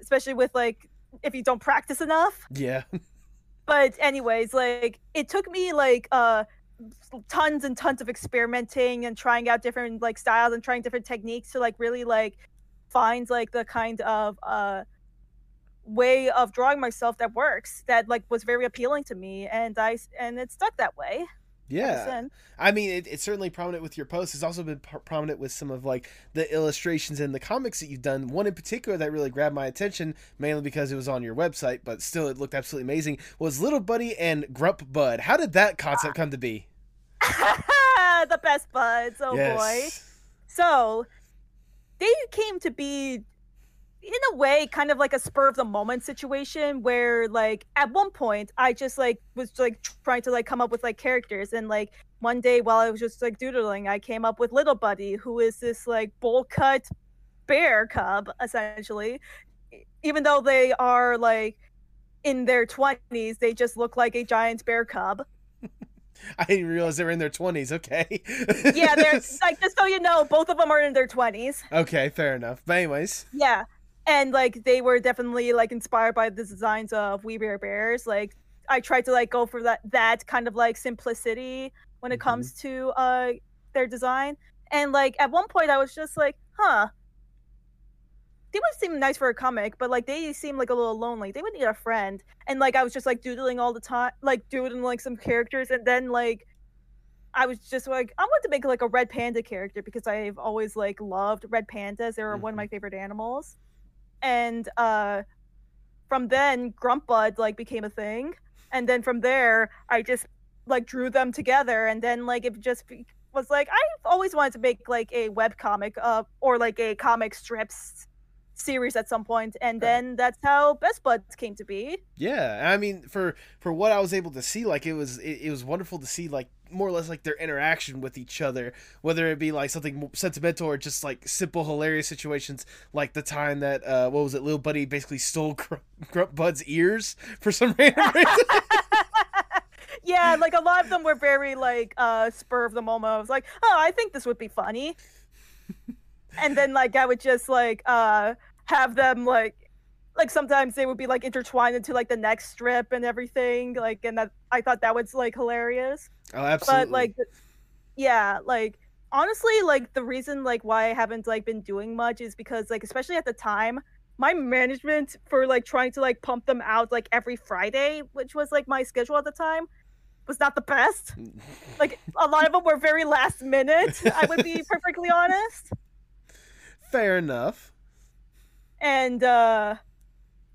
[SPEAKER 4] especially with like if you don't practice enough
[SPEAKER 1] yeah.
[SPEAKER 4] but anyways like it took me like uh tons and tons of experimenting and trying out different like styles and trying different techniques to like really like find like the kind of uh way of drawing myself that works that like was very appealing to me and I and it stuck that way
[SPEAKER 1] Yeah, I mean, it, it's certainly prominent with your posts. It's also been p- prominent with some of like the illustrations and the comics that you've done. One in particular that really grabbed my attention, mainly because it was on your website, but still it looked absolutely amazing. Was Little Buddy and Grump Bud. How did that concept come to be?
[SPEAKER 4] the best buds. Oh boy. So they came to be in a way kind of like a spur of the moment situation where like at one point I just like was like trying to like come up with like characters and like one day while I was just like doodling I came up with Little Buddy who is this like bowl cut bear cub essentially even though they are like in their 20s they just look like a giant bear cub
[SPEAKER 1] I didn't realize they were in their twenties. Okay.
[SPEAKER 4] yeah they're like just so you know both of them are in their 20s
[SPEAKER 1] okay, fair enough. But anyways,
[SPEAKER 4] Yeah. And like they were definitely like inspired by the designs of We Bare Bears. Like I tried to like go for that that kind of like simplicity when it
[SPEAKER 1] Mhm.
[SPEAKER 4] comes to uh their design. And like at one point I was just like, huh. They would seem nice for a comic, but like they seem like a little lonely. They would need a friend. And like I was just like doodling all the time, like doodling like some characters, and then like I was just like, I want to make like a red panda character because I've always like loved red pandas. They were one of my favorite animals. And uh from then Grumpbud like became a thing. And then from there I just like drew them together and then like it just was like I've always wanted to make like a web comic uh or like a comic strips series at some point and
[SPEAKER 1] Right.
[SPEAKER 4] then that's how Best Buds came to be.
[SPEAKER 1] Yeah, I mean, for for what I was able to see, like it was it, it was wonderful to see like more or less like their interaction with each other, whether it be like something sentimental or just like simple hilarious situations, like the time that uh what was it, little buddy basically stole Grump, Grump Bud's ears for some random reason.
[SPEAKER 4] yeah, like a lot of them were very like uh spur of the moment. I was like, oh, I think this would be funny. and then like I would just like uh have them like like sometimes they would be like intertwined into like the next strip and everything. Like and that I thought that was like hilarious.
[SPEAKER 1] oh, absolutely.
[SPEAKER 4] But like yeah, like honestly, like the reason like why I haven't like been doing much is because like especially at the time, my management for like trying to like pump them out like every Friday, which was like my schedule at the time, was not the best. Like a lot of them were very last minute. I would be perfectly honest.
[SPEAKER 1] fair enough.
[SPEAKER 4] And uh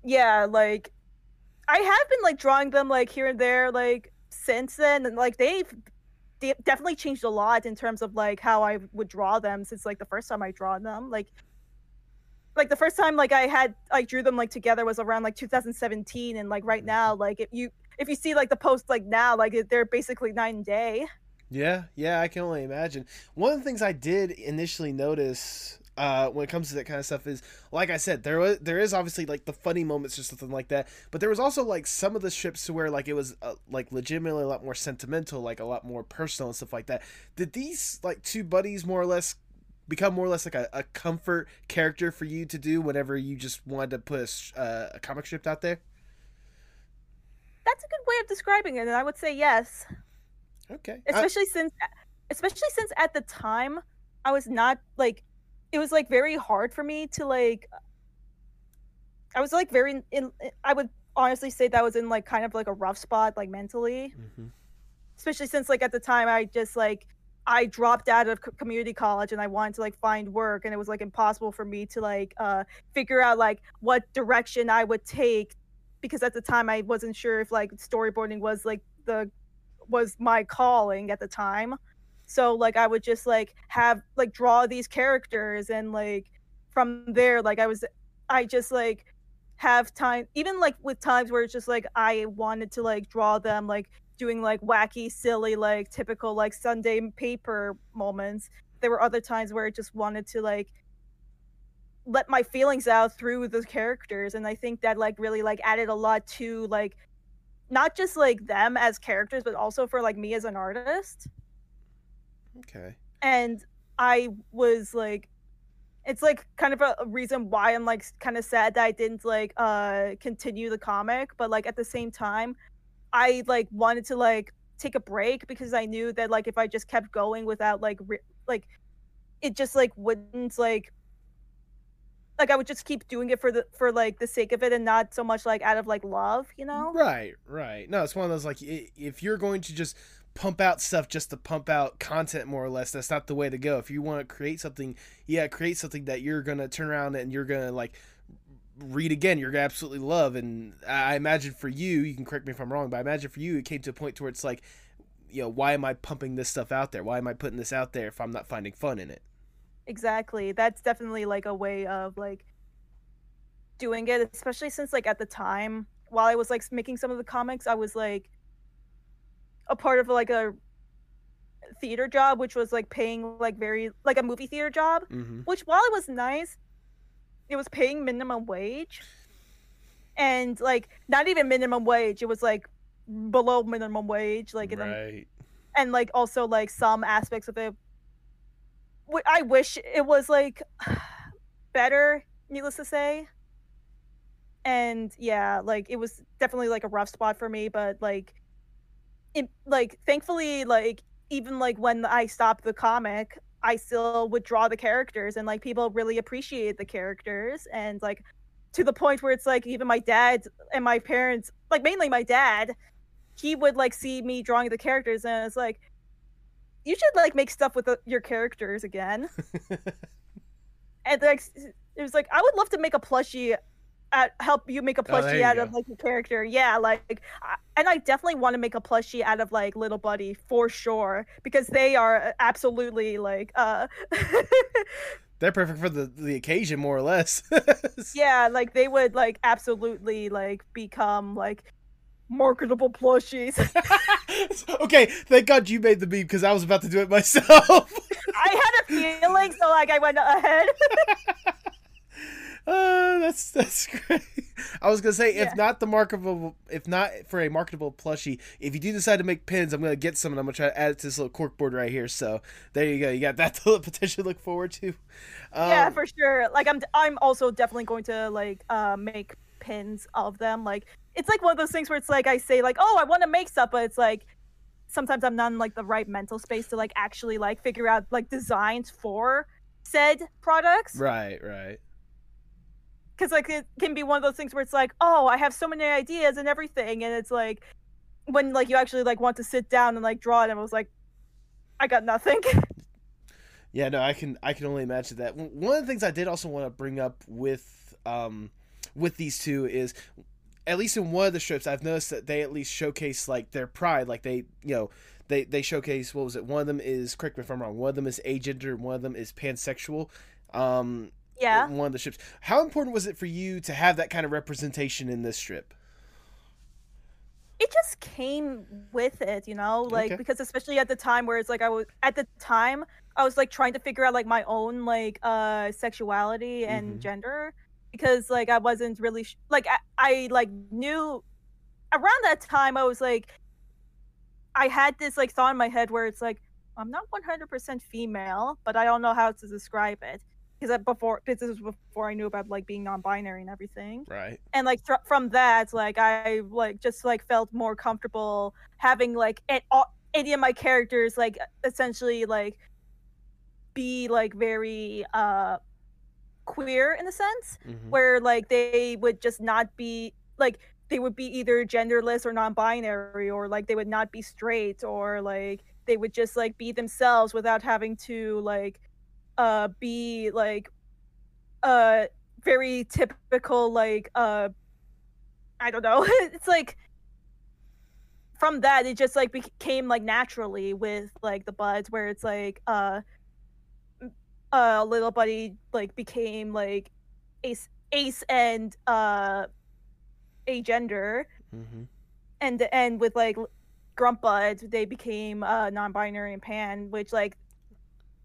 [SPEAKER 4] yeah, like I have been like drawing them like here and there like since then and like they've de- definitely changed a lot in terms of like how I would draw them since like the first time I draw them. Like like the first time like I had I drew them like together was around like 2017 and like right now like if you if you see like the post like now like they're basically night and day.
[SPEAKER 1] Yeah, yeah, I can only imagine. One of the things I did initially notice uh, when it comes to that kind of stuff is, like I said, there was there is obviously like the funny moments or something like that, but there was also like some of the strips to where like it was uh, like legitimately a lot more sentimental, like a lot more personal and stuff like that. Did these like two buddies more or less become more or less like a, a comfort character for you to do whenever you just wanted to put a, uh, a comic strip out there?
[SPEAKER 4] That's a good way of describing it and I would say yes.
[SPEAKER 1] Okay, I-
[SPEAKER 4] especially since especially since at the time i was not like it was like very hard for me to like i was like very in i would honestly say that was in like kind of like a rough spot like mentally
[SPEAKER 1] Mhm.
[SPEAKER 4] especially since like at the time i just like i dropped out of community college and i wanted to like find work and it was like impossible for me to like uh figure out like what direction i would take because at the time i wasn't sure if like storyboarding was like the was my calling at the time so like i would just like have like draw these characters and like from there like i was i just like have time even like with times where it's just like i wanted to like draw them like doing like wacky silly like typical like sunday paper moments. There were other times where i just wanted to like let my feelings out through the characters and i think that like really like added a lot to like not just like them as characters but also for like me as an artist
[SPEAKER 1] Okay.
[SPEAKER 4] and i was like it's like kind of a, reason why i'm like kind of sad that i didn't like uh continue the comic but like at the same time i like wanted to like take a break because i knew that like if i just kept going without like re- like it just like wouldn't like like i would just keep doing it for the for like the sake of it and not so much like out of like love you know
[SPEAKER 1] Right, right. No, it's one of those like if you're going to just pump out stuff just to pump out content more or less. That's not the way to go. If you want to create something yeah create something that you're gonna turn around and you're gonna like read again you're gonna absolutely love. And i imagine for you you can correct me if i'm wrong but i imagine for you it came to a point where it's like you know why am i pumping this stuff out there? Why am i putting this out there if i'm not finding fun in it?
[SPEAKER 4] Exactly. That's definitely like a way of like doing it, especially since like at the time while I was like making some of the comics, I was like a part of like a theater job which was like paying like very like a movie theater job,
[SPEAKER 1] mm-hmm.
[SPEAKER 4] which while it was nice, it was paying minimum wage. And like not even minimum wage, it was like below minimum wage like
[SPEAKER 1] right
[SPEAKER 4] and like also like some aspects of it i wish it was like better, needless to say. And yeah, like it was definitely like a rough spot for me, but like it like thankfully like even like when I stopped the comic, I still would draw the characters and like people really appreciate the characters and like to the point where it's like even my dad and my parents, like mainly my dad, he would like see me drawing the characters and it's like you should like make stuff with the, your characters again. and like it was like I would love to make a plushie at help you make a
[SPEAKER 1] Oh,
[SPEAKER 4] plushie
[SPEAKER 1] you
[SPEAKER 4] out
[SPEAKER 1] go.
[SPEAKER 4] of like a character. Yeah, like I, and I definitely want to make a plushie out of like Little Buddy for sure because they are absolutely like uh
[SPEAKER 1] they're perfect for the the occasion more or less
[SPEAKER 4] yeah, like they would like absolutely like become like marketable plushies.
[SPEAKER 1] okay thank god you made the meme because i was about to do it myself
[SPEAKER 4] I had a feeling so like I went ahead.
[SPEAKER 1] Uh, that's that's great. I was gonna say
[SPEAKER 4] Yeah.
[SPEAKER 1] if not the marketable, if not for a marketable plushie, if you do decide to make pins, I'm gonna get some and I'm gonna try to add it to this little cork board right here. So there you go. You got that to potentially look forward to. Um,
[SPEAKER 4] yeah for sure like i'm i'm also definitely going to like uh make pins of them like it's like one of those things where it's like i say like oh i want to make stuff but it's like sometimes i'm not in like the right mental space to like actually like figure out like designs for said products
[SPEAKER 1] Right. Right.
[SPEAKER 4] Because like it can be one of those things where it's like oh i have so many ideas and everything and it's like when like you actually like want to sit down and like draw it and i was like i got nothing
[SPEAKER 1] Yeah, no, I can I can only imagine that. One of the things I did also want to bring up with um with these two is at least in one of the strips I've noticed that they at least showcase like their pride, like they you know they they showcase what was it? One of them is correct me if I'm wrong. One of them is agender, one of them is pansexual. Um,
[SPEAKER 4] yeah
[SPEAKER 1] one of the strips. How important was it for you to have that kind of representation in this strip?
[SPEAKER 4] it just came with it, you know, like
[SPEAKER 1] Okay.
[SPEAKER 4] because especially at the time where it's like I was at the time I was like trying to figure out like my own like uh sexuality and
[SPEAKER 1] Mhm.
[SPEAKER 4] gender because like I wasn't really sh- like I, I like knew around that time I was like I had this like thought in my head where it's like I'm not 100% female, but I don't know how to describe it because before this was before I knew about like being non-binary and everything
[SPEAKER 1] Right.
[SPEAKER 4] and like thr from that like i like just like felt more comfortable having like it, all, any of my characters like essentially like be like very uh queer in a sense
[SPEAKER 1] hmm
[SPEAKER 4] where like they would just not be like they would be either genderless or non-binary or like they would not be straight or like they would just like be themselves without having to like uh be like uh very typical like uh i don't know. It's like from that it just like became like naturally with like the buds where it's like uh uh little buddy like became like ace ace and uh a gender.
[SPEAKER 1] Hmm
[SPEAKER 4] and and with like grump buds they became uh non-binary and pan which like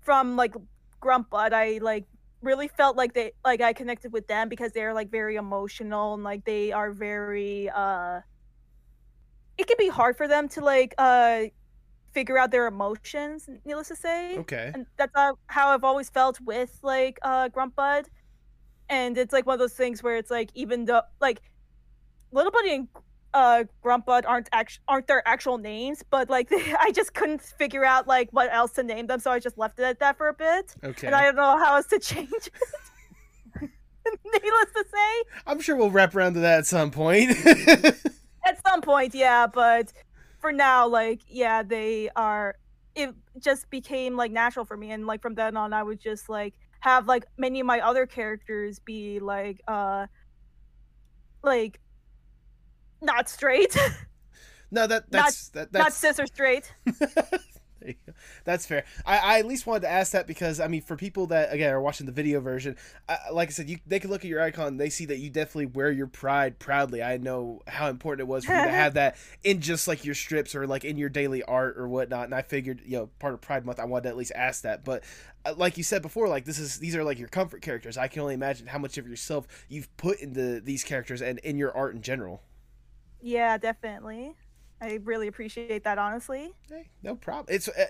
[SPEAKER 4] from like grump bud i like really felt like they like i connected with them because they're like very emotional and like they are very uh it can be hard for them to like uh figure out their emotions needless to say
[SPEAKER 1] Okay.
[SPEAKER 4] and that's uh, how I've always felt with like uh Grump Bud. And it's like one of those things where it's like even though like Little Buddy and uh Grump Bud aren't act- aren't their actual names, but like I just couldn't figure out like what else to name them, so I just left it at that for a bit.
[SPEAKER 1] Okay.
[SPEAKER 4] And I don't know how else to change it. Needless to say,
[SPEAKER 1] I'm sure we'll wrap around to that at some point.
[SPEAKER 4] at some point, yeah, but for now, like yeah, they are. It just became like natural for me, and like from then on, I would just like have like many of my other characters be like uh like not straight,
[SPEAKER 1] No, that that's that,
[SPEAKER 4] not
[SPEAKER 1] that's
[SPEAKER 4] cis or straight.
[SPEAKER 1] There you go. That's fair. I, I at least wanted to ask that because I mean, for people that again are watching the video version, uh, like I said, you they can look at your icon, and they see that you definitely wear your pride proudly. I know how important it was for you to have that in just like your strips or like in your daily art or whatnot. And I figured, you know, part of Pride Month, I wanted to at least ask that. But uh, like you said before, like this is these are like your comfort characters. I can only imagine how much of yourself you've put into these characters and in your art in general.
[SPEAKER 4] Yeah, definitely. I really appreciate that, honestly.
[SPEAKER 1] Hey, no problem. It's uh,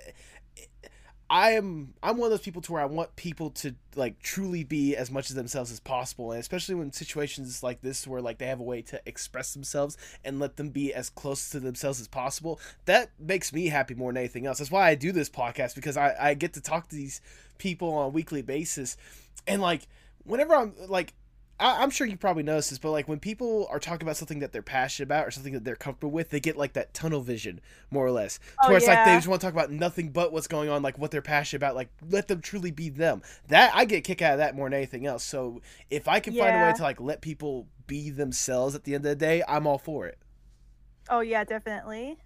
[SPEAKER 1] I am I'm one of those people to where I want people to like truly be as much of themselves as possible, and especially when situations like this where like they have a way to express themselves and let them be as close to themselves as possible. That makes me happy more than anything else. That's why I do this podcast because I I get to talk to these people on a weekly basis, and like whenever I'm like I, I'm sure you probably noticed this, but like when people are talking about something that they're passionate about or something that they're comfortable with, they get like that tunnel vision, more or less.
[SPEAKER 4] Oh,
[SPEAKER 1] where it's like they just want to talk about nothing but what's going on, like what they're passionate about. Like let them truly be them. That I get a kick out of that more than anything else. So if I can find a way to like let people be themselves at the end of the day, I'm all for it.
[SPEAKER 4] Oh yeah, definitely.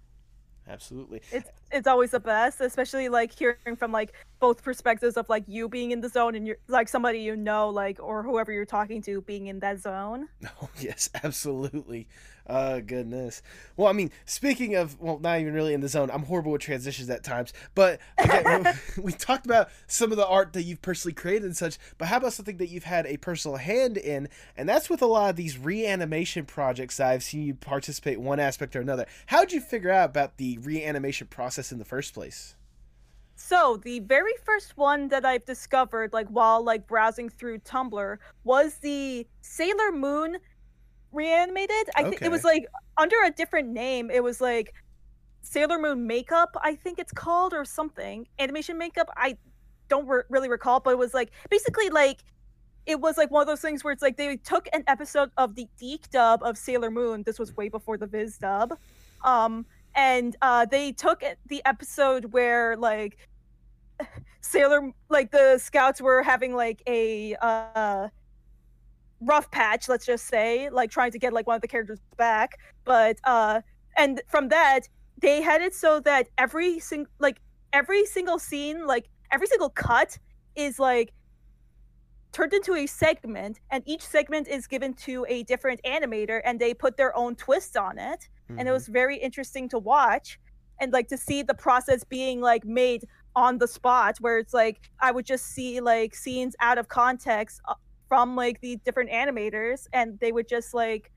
[SPEAKER 1] Absolutely.
[SPEAKER 4] It's it's always the best, especially like hearing from like both perspectives of like you being in the zone and you're like somebody you know, like or whoever you're talking to being in that zone.
[SPEAKER 1] Oh yes, absolutely. Uh goodness. Well, I mean, speaking of well, not even really in the zone. I'm horrible with transitions at times. But again, we talked about some of the art that you've personally created and such. But how about something that you've had a personal hand in? And that's with a lot of these reanimation projects I've seen you participate in one aspect or another. How'd you figure out about the reanimation process in the first place?
[SPEAKER 4] So the very first one that I've discovered, like while like browsing through Tumblr, was the Sailor Moon reanimated. I think
[SPEAKER 1] Okay.
[SPEAKER 4] it was like under a different name. It was like Sailor Moon makeup, I think it's called, or something. Animation makeup. I don't re- really recall, but it was like basically like it was like one of those things where it's like they took an episode of the Geek dub of Sailor Moon. This was way before the Viz dub. Um, and uh, they took the episode where like Sailor, like the scouts were having like a uh, rough patch, let's just say, like trying to get like one of the characters back. But uh, and from that, they had it so that every sing like every single scene, like every single cut, is like turned into a segment, and each segment is given to a different animator, and they put their own twist on it and it
[SPEAKER 1] Mhm.
[SPEAKER 4] was very interesting to watch and like to see the process being like made on the spot where it's like i would just see like scenes out of context uh, from like the different animators and they would just like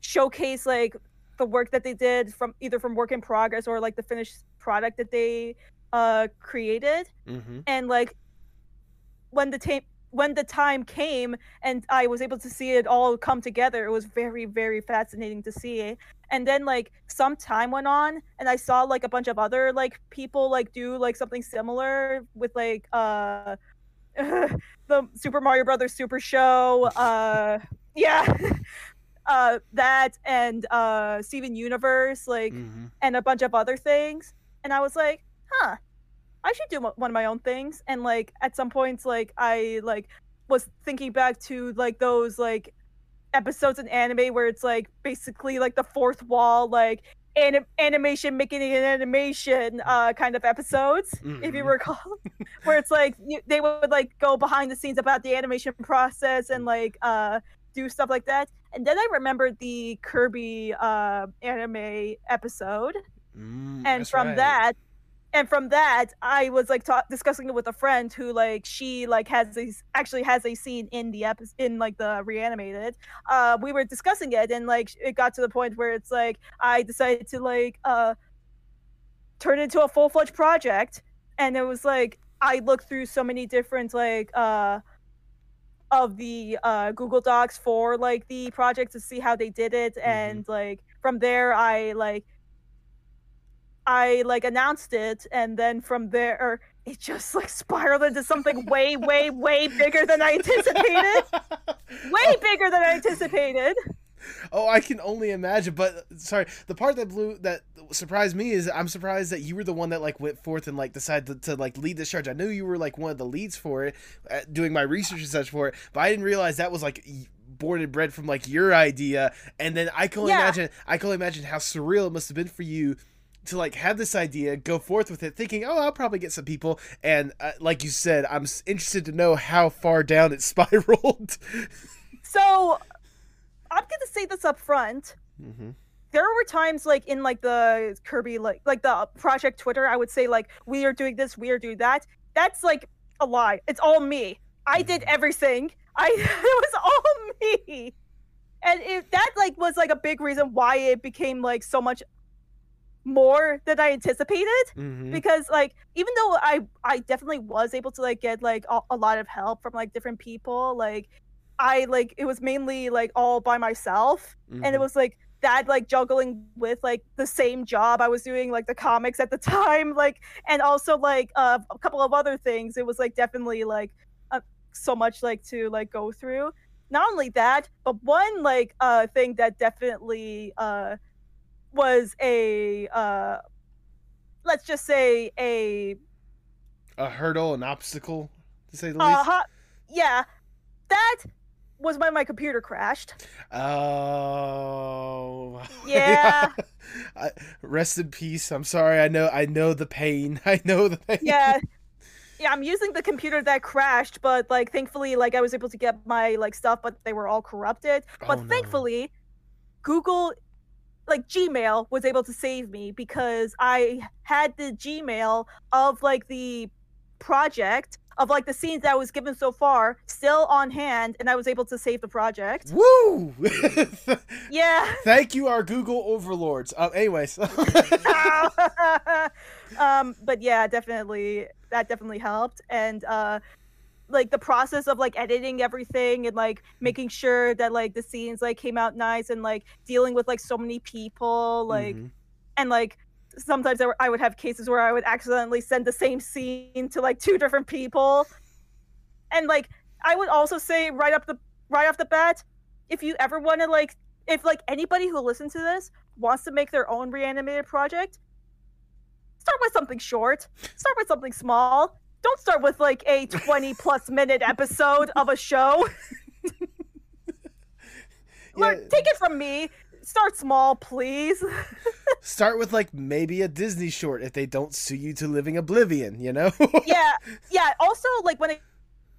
[SPEAKER 4] showcase like the work that they did from either from work in progress or like the finished product that they uh created
[SPEAKER 1] Mhm.
[SPEAKER 4] and like when the time when the time came and I was able to see it all come together, it was very, very fascinating to see. And then like some time went on and I saw like a bunch of other like people like do like something similar with like uh the Super Mario Brothers Super Show. Uh yeah. uh that and uh Steven Universe, like
[SPEAKER 1] Mhm.
[SPEAKER 4] and a bunch of other things. And I was like, huh, I should do one of my own things. And like at some points, like I like was thinking back to like those like episodes in anime where it's like basically like the fourth wall, like anim- animation making an animation uh kind of episodes if you
[SPEAKER 1] Mhm.
[SPEAKER 4] recall where it's like you, they would like go behind the scenes about the animation process and like uh do stuff like that and then i remembered the kirby uh anime episode
[SPEAKER 1] Mm,
[SPEAKER 4] and from
[SPEAKER 1] right.
[SPEAKER 4] that and from that i was like ta- discussing it with a friend who like she like has a actually has a scene in the episode in like the reanimated. Uh we were discussing it and like it got to the point where it's like i decided to like uh turn it into a full-fledged project. And it was like i looked through so many different like uh of the uh google docs for like the project to see how they did it. And like from there i like I like announced it, and then from there, it just like spiraled into something way, way, way bigger than I anticipated. Way bigger than I anticipated.
[SPEAKER 1] Oh, I can only imagine. But sorry, the part that blew that surprised me is I'm surprised that you were the one that like went forth and like decided to, to like lead this charge. I knew you were like one of the leads for it, uh, doing my research and such for it, but I didn't realize that was like y- born and bred from like your idea. And then I can only
[SPEAKER 4] Yeah.
[SPEAKER 1] imagine I can only imagine how surreal it must have been for you to like have this idea, go forth with it, thinking, "Oh, I'll probably get some people." And uh, like you said, I'm interested to know how far down it spiraled.
[SPEAKER 4] So I'm gonna say this up front.
[SPEAKER 1] mm-hmm.
[SPEAKER 4] There were times like in like the Kirby like like the project Twitter, I would say like we are doing this, we are doing that. That's like a lie. It's all me. I did everything. I it was all me. And it, that like was like a big reason why it became like so much more than I anticipated
[SPEAKER 1] Mm-hmm.
[SPEAKER 4] because like even though i i definitely was able to like get like a, a lot of help from like different people like i like it was mainly like all by myself and it
[SPEAKER 1] Mhm.
[SPEAKER 4] was like that like juggling with like the same job i was doing like the comics at the time like and also like uh, a couple of other things it was like definitely like uh, so much like to like go through not only that but one like uh thing that definitely uh was a uh let's just say a
[SPEAKER 1] a hurdle, an obstacle, to say the least.
[SPEAKER 4] uh yeah that was when my computer crashed
[SPEAKER 1] Oh.
[SPEAKER 4] Yeah.
[SPEAKER 1] I, rest in peace. I'm sorry. I know. I know the pain. I know the pain.
[SPEAKER 4] yeah yeah i'm using the computer that crashed but like thankfully like i was able to get my like stuff but they were all corrupted but
[SPEAKER 1] Oh, no.
[SPEAKER 4] thankfully google like gmail was able to save me because i had the gmail of like the project of like the scenes that I was given so far still on hand and i was able to save the project
[SPEAKER 1] Woo!
[SPEAKER 4] yeah
[SPEAKER 1] Thank you, our Google overlords. Um. Anyways.
[SPEAKER 4] um but yeah definitely that definitely helped and uh like the process of like editing everything and like making sure that like the scenes like came out nice and like dealing with like so many people like
[SPEAKER 1] Mhm.
[SPEAKER 4] and like sometimes I, I would have cases where I would accidentally send the same scene to like two different people and like I would also say right up the right off the bat if you ever want to like if like anybody who listens to this wants to make their own reanimated project start with something short start with something small don't start with like a 20 plus minute episode of a show Learn-
[SPEAKER 1] Yeah.
[SPEAKER 4] take it from me start small please
[SPEAKER 1] Start with like maybe a Disney short if they don't sue you to living oblivion. You know.
[SPEAKER 4] yeah yeah also like when it,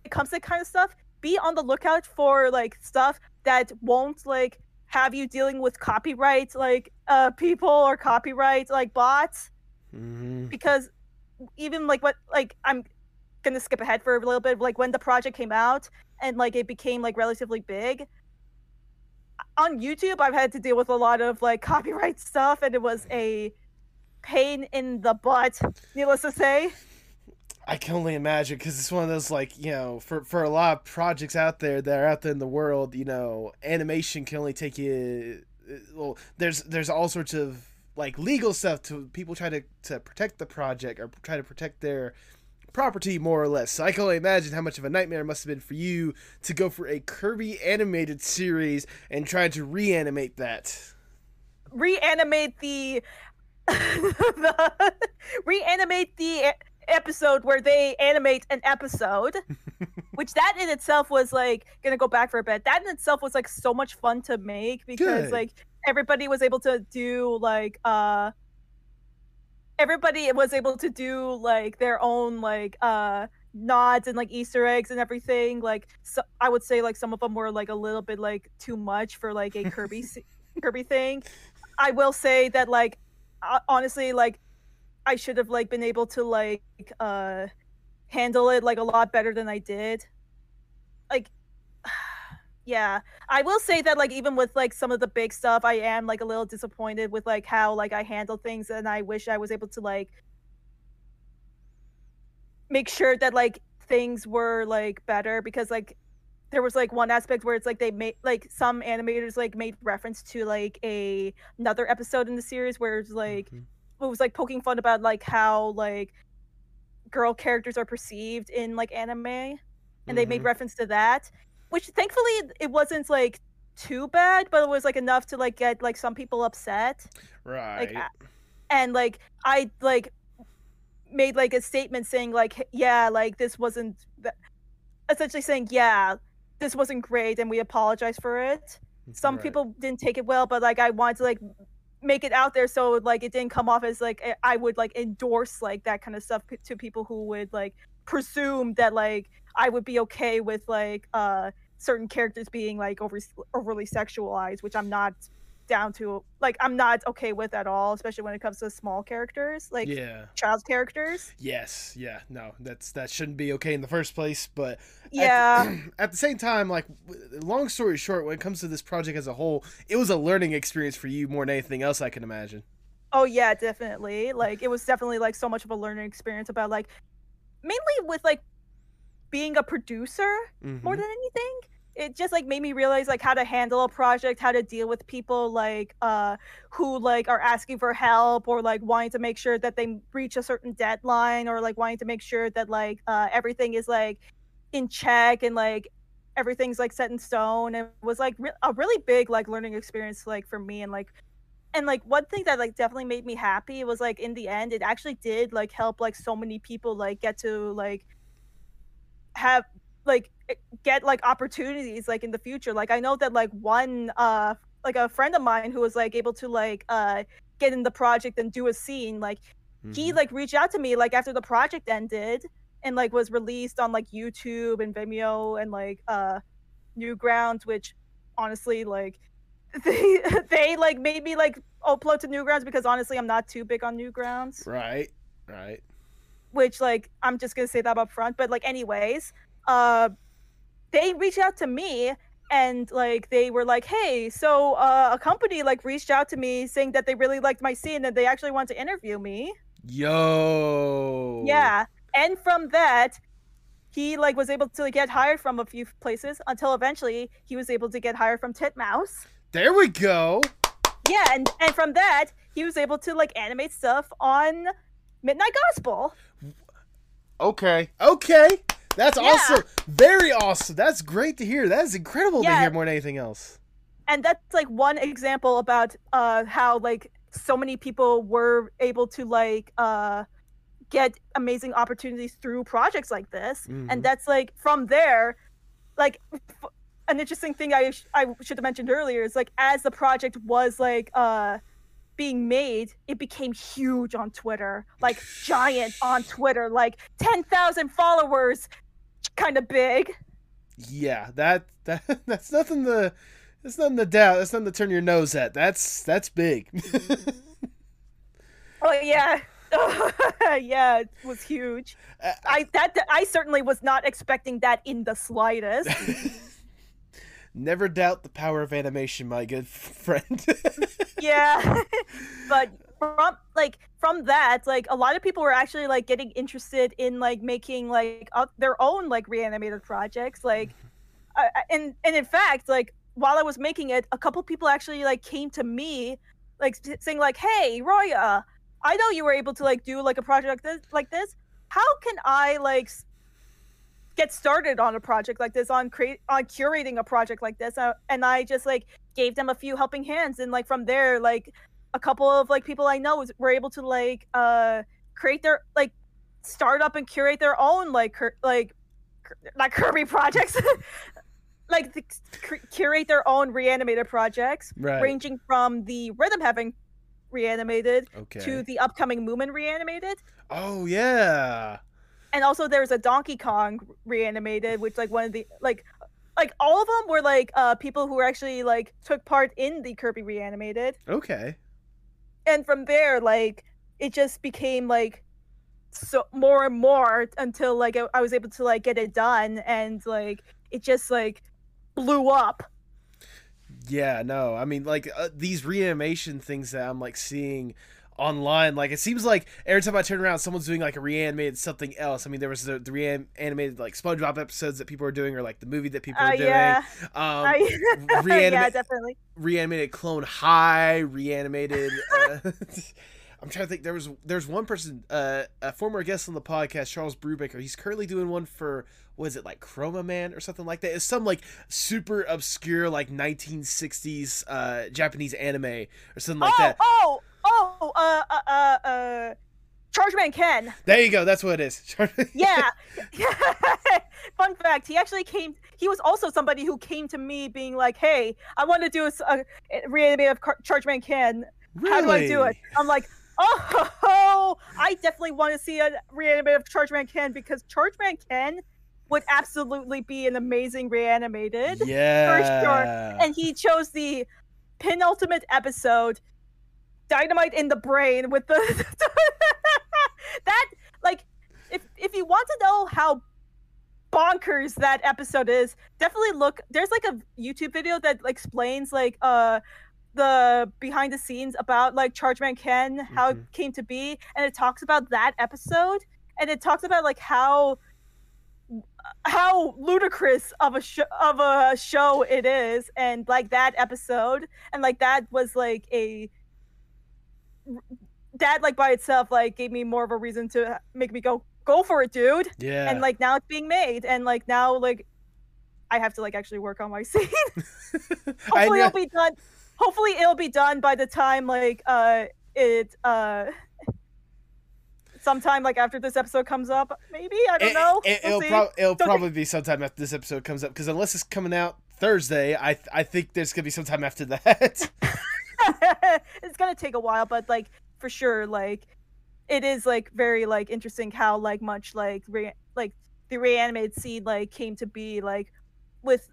[SPEAKER 4] it comes to that kind of stuff be on the lookout for like stuff that won't like have you dealing with copyright like uh people or copyright like bots
[SPEAKER 1] hmm
[SPEAKER 4] because even like what like i'm gonna skip ahead for a little bit like when the project came out and like it became like relatively big on youtube i've had to deal with a lot of like copyright stuff and it was a pain in the butt needless to say
[SPEAKER 1] I can only imagine because it's one of those like you know for for a lot of projects out there that are out there in the world, you know, animation can only take you. uh, Well, there's there's all sorts of like legal stuff to people try to to protect the project or try to protect their property more or less. So I can only imagine how much of a nightmare it must have been for you to go for a Kirby animated series and try to reanimate that.
[SPEAKER 4] reanimate the, the reanimate the episode where they animate an episode which that in itself was like gonna go back for a bit that in itself was like so much fun to make because
[SPEAKER 1] Good.
[SPEAKER 4] like everybody was able to do like uh everybody was able to do like their own like uh nods and like easter eggs and everything like so i would say like some of them were like a little bit like too much for like a kirby kirby thing. I will say that like uh, honestly like i should have like been able to like uh handle it like a lot better than i did. Like yeah i will say that like even with like some of the big stuff i am like a little disappointed with like how like i handle things and i wish i was able to like make sure that like things were like better because like there was like one aspect where it's like they made like some animators like made reference to like a another episode in the series where it's like
[SPEAKER 1] Mhm.
[SPEAKER 4] it was like poking fun about like how like girl characters are perceived in like anime and they made
[SPEAKER 1] Mhm.
[SPEAKER 4] reference to that which thankfully it wasn't like too bad, but it was like enough to like get like some people upset.
[SPEAKER 1] Right.
[SPEAKER 4] Like, and like I like made like a statement saying like yeah like this wasn't th- essentially saying yeah this wasn't great and we apologize for it some
[SPEAKER 1] Right.
[SPEAKER 4] people didn't take it well but like i wanted to like make it out there so like it didn't come off as like eh, i would like endorse like that kind of stuff to people who would like presume that like i would be okay with like uh certain characters being like over overly sexualized which i'm not down to like i'm not okay with at all especially when it comes to small characters like
[SPEAKER 1] yeah.
[SPEAKER 4] child characters
[SPEAKER 1] Yes. Yeah. No. That's that shouldn't be okay in the first place. But at the-
[SPEAKER 4] yeah
[SPEAKER 1] At the, same time, like, long story short, when it comes to this project as a whole, it was a learning experience for you more than anything else I can imagine.
[SPEAKER 4] Oh yeah, definitely. Like it was definitely like so much of a learning experience about like mainly with like being a producer
[SPEAKER 1] Mhm.
[SPEAKER 4] more than anything. It just like made me realize like how to handle a project, how to deal with people like uh who like are asking for help or like wanting to make sure that they reach a certain deadline or like wanting to make sure that like uh everything is like in check and like everything's like set in stone. It was like re- a really big like learning experience like for me and like and like one thing that like definitely made me happy was like in the end it actually did like help like so many people like get to like have like get like opportunities like in the future like i know that like one uh like a friend of mine who was like able to like uh get in the project and do a scene like he
[SPEAKER 1] Mhm.
[SPEAKER 4] like reached out to me like after the project ended and like was released on like youtube and vimeo and like uh newgrounds which honestly like they they like made me like upload to newgrounds because honestly i'm not too big on newgrounds
[SPEAKER 1] Right. Right.
[SPEAKER 4] Which like i'm just gonna say that up front but like anyways uh they reached out to me and like they were like hey so uh, a company like reached out to me saying that they really liked my scene and they actually want to interview me
[SPEAKER 1] Yo.
[SPEAKER 4] yeah and from that he like was able to get hired from a few places until eventually he was able to get hired from titmouse
[SPEAKER 1] There we go.
[SPEAKER 4] yeah and and from that he was able to like animate stuff on midnight gospel
[SPEAKER 1] Okay. Okay. That's
[SPEAKER 4] Yeah.
[SPEAKER 1] awesome. Very awesome. That's great to hear. That is incredible to hear more than anything else.
[SPEAKER 4] and that's like one example about uh how like so many people were able to like uh get amazing opportunities through projects like this
[SPEAKER 1] Mhm.
[SPEAKER 4] and that's like from there like f- an interesting thing i sh- i should have mentioned earlier is like as the project was like uh being made it became huge on twitter like giant on twitter like 10,000 followers kind of big
[SPEAKER 1] Yeah, that that that's nothing to that's nothing to doubt. That's nothing to turn your nose at. That's that's big.
[SPEAKER 4] Oh yeah, yeah, it was huge.
[SPEAKER 1] Uh,
[SPEAKER 4] I that I certainly was not expecting that in the slightest.
[SPEAKER 1] Never doubt the power of animation, my good friend.
[SPEAKER 4] yeah, but from like from that, like a lot of people were actually like getting interested in like making like uh, their own like reanimated projects. Like, uh, and and in fact, like while I was making it, a couple people actually like came to me, like saying like, "Hey, Roya, I know you were able to like do like a project like this, like this. How can I like get started on a project like this, on create on curating a project like this?" Uh, and I just like gave them a few helping hands, and like from there, like a couple of like people I know was, were able to like uh create their like start up and curate their own like cur- like cur- not Kirby projects. like the, cur- curate their own reanimated projects
[SPEAKER 1] right.
[SPEAKER 4] ranging from the Rhythm Heaven reanimated
[SPEAKER 1] okay.
[SPEAKER 4] to the upcoming Moomin reanimated.
[SPEAKER 1] oh yeah.
[SPEAKER 4] And also there's a Donkey Kong reanimated, which like one of the like like all of them were like uh people who actually like took part in the Kirby reanimated.
[SPEAKER 1] Okay.
[SPEAKER 4] And from there, like it just became like so more and more until like I- I was able to like get it done and like it just like blew up.
[SPEAKER 1] Yeah, no. I mean, like uh, these reanimation things that I'm like seeing online. Like it seems like every time I turn around, someone's doing like a reanimated something else. I mean, there was the, the reanimated like SpongeBob episodes that people are doing, or like the movie that people
[SPEAKER 4] Uh,
[SPEAKER 1] are doing.
[SPEAKER 4] yeah,
[SPEAKER 1] Um,
[SPEAKER 4] I, yeah,
[SPEAKER 1] reanimate,
[SPEAKER 4] definitely.
[SPEAKER 1] reanimated Clone High, reanimated. Uh, I'm trying to think. There was there's one person, uh, a former guest on the podcast, Charles Brubaker. He's currently doing one for was it like Chroma Man or something like that? It's some like super obscure like 1960s uh Japanese anime or something like
[SPEAKER 4] oh,
[SPEAKER 1] that.
[SPEAKER 4] oh, oh, uh, uh, uh, uh, Charge Man Ken.
[SPEAKER 1] There you go. That's what it is.
[SPEAKER 4] Yeah. Fun fact: He actually came. He was also somebody who came to me, being like, "Hey, I want to do a reanimate of Car- Charge Man Ken. How do I do it?" I'm like, "Oh, I definitely want to see a reanimate of Charge Man Ken because Charge Man Ken would absolutely be an amazing reanimated."
[SPEAKER 1] Yeah. For sure.
[SPEAKER 4] And he chose the penultimate episode dynamite in the brain with the that like if if you want to know how bonkers that episode is definitely look there's like a youtube video that explains like uh the behind the scenes about like chargeman ken how it
[SPEAKER 1] Mhm.
[SPEAKER 4] came to be and it talks about that episode and it talks about like how how ludicrous of a sh- of a show it is and like that episode and like that was like a that like by itself like gave me more of a reason to make me go go for it dude.
[SPEAKER 1] Yeah.
[SPEAKER 4] and like now it's being made. And like now like i have to like actually work on my scene. Hopefully it'll be done hopefully it'll be done by the time like uh it uh sometime like after this episode comes up maybe? I don't
[SPEAKER 1] It-
[SPEAKER 4] know.
[SPEAKER 1] It,
[SPEAKER 4] We'll
[SPEAKER 1] will prob- it'll
[SPEAKER 4] Don't
[SPEAKER 1] probably be sometime after this episode comes up because unless it's coming out Thursday, I I think there's gonna be some time after that.
[SPEAKER 4] it's gonna take a while, but like for sure, like it is like very like interesting how like much like re- like the reanimated seed like came to be like with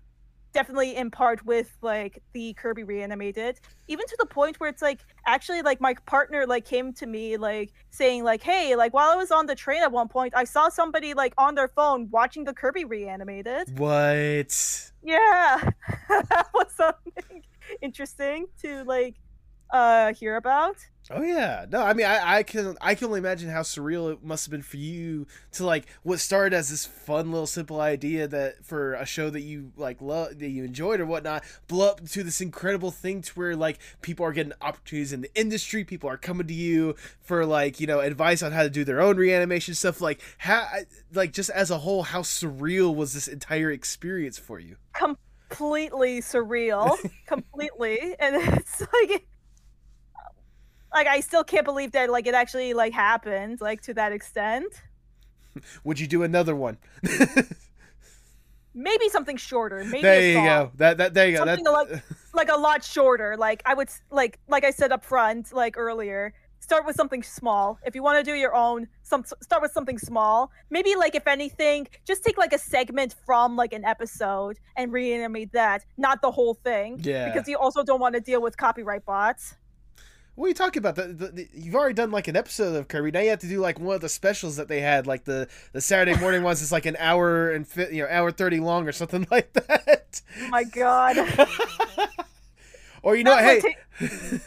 [SPEAKER 4] definitely in part with like the Kirby reanimated, even to the point where it's like actually like my partner like came to me like saying like hey like while I was on the train at one point I saw somebody like on their phone watching the Kirby reanimated.
[SPEAKER 1] what?
[SPEAKER 4] Yeah, that was something interesting to like uh hear about.
[SPEAKER 1] Oh yeah, no, I mean, I, I can I can only imagine how surreal it must have been for you to like what started as this fun little simple idea that for a show that you like love that you enjoyed or whatnot, blow up to this incredible thing to where like people are getting opportunities in the industry, people are coming to you for like you know advice on how to do their own reanimation stuff. Like how like just as a whole, how surreal was this entire experience for you?
[SPEAKER 4] Completely surreal, completely, and it's like. Like I still can't believe that like it actually like happened like to that extent.
[SPEAKER 1] Would you do another one?
[SPEAKER 4] Maybe something shorter. Maybe
[SPEAKER 1] there
[SPEAKER 4] a
[SPEAKER 1] you go. That that there you go.
[SPEAKER 4] Something like- like a lot shorter. Like I would like like I said up front, like earlier. Start with something small. If you want to do your own, some start with something small. Maybe like if anything, just take like a segment from like an episode and reanimate that, not the whole thing.
[SPEAKER 1] Yeah.
[SPEAKER 4] Because you also don't want to deal with copyright bots.
[SPEAKER 1] What are you talking about? The, the, the, you've already done like an episode of Kirby. Now you have to do like one of the specials that they had, like the the Saturday morning ones. It's like an hour and fi- you know hour thirty long or something like that.
[SPEAKER 4] Oh my god.
[SPEAKER 1] or you know, what,
[SPEAKER 4] That
[SPEAKER 1] hey,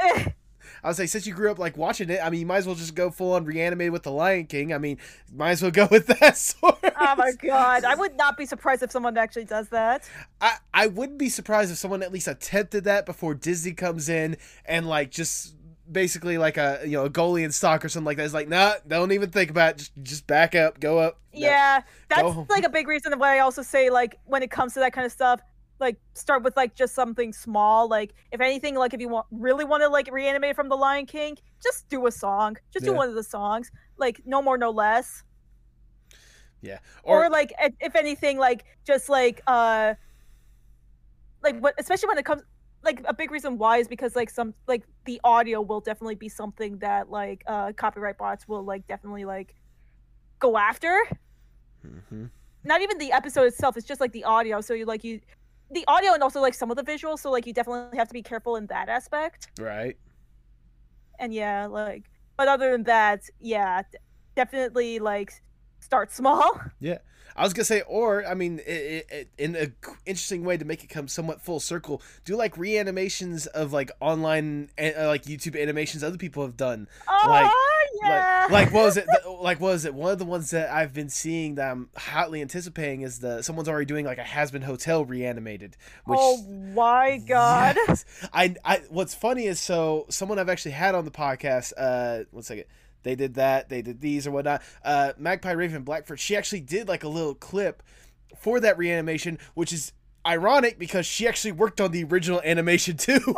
[SPEAKER 4] Eh,
[SPEAKER 1] I was like, since you grew up like watching it, I mean, you might as well just go full on reanimated with the Lion King. I mean, might as well go with that sort.
[SPEAKER 4] oh my god. I would not be surprised if someone actually does that.
[SPEAKER 1] I, I wouldn't be surprised if someone at least attempted that before Disney comes in and like just basically like a you know a goalie in stock or something like that. It's like, nah, don't even think about it. Just just back up, go up. No.
[SPEAKER 4] Yeah, that's
[SPEAKER 1] home.
[SPEAKER 4] like a big reason why I also say like when it comes to that kind of stuff, like start with like just something small. Like if anything, like if you want really want to like reanimate from the Lion King, just do a song. Just do one of the songs. Like no more, no less.
[SPEAKER 1] Yeah.
[SPEAKER 4] Or,
[SPEAKER 1] Or,
[SPEAKER 4] like if anything, like just like uh, like what especially when it comes. Like a big reason why is because like some like the audio will definitely be something that like uh copyright bots will like definitely like go after
[SPEAKER 1] Mhm.
[SPEAKER 4] not even the episode itself it's just like the audio so you like you the audio and also like some of the visuals so like you definitely have to be careful in that aspect
[SPEAKER 1] right.
[SPEAKER 4] and yeah like but other than that yeah definitely like start small Yeah.
[SPEAKER 1] I was gonna say, or I mean, it, it, in a g- interesting way to make it come somewhat full circle, do like reanimations of like online, uh, like YouTube animations other people have done.
[SPEAKER 4] oh
[SPEAKER 1] Like-
[SPEAKER 4] yeah
[SPEAKER 1] Like, like what was it? The- like was it? One of the ones that I've been seeing that I'm hotly anticipating is the someone's already doing like a Hazbin Hotel reanimated. Which,
[SPEAKER 4] oh my god.
[SPEAKER 1] Yes. I I what's funny is so someone I've actually had on the podcast. Uh, one second. They did that. They did these or whatnot. Uh, Magpie Raven Blackford. She actually did like a little clip for that reanimation, which is ironic because she actually worked on the original animation too.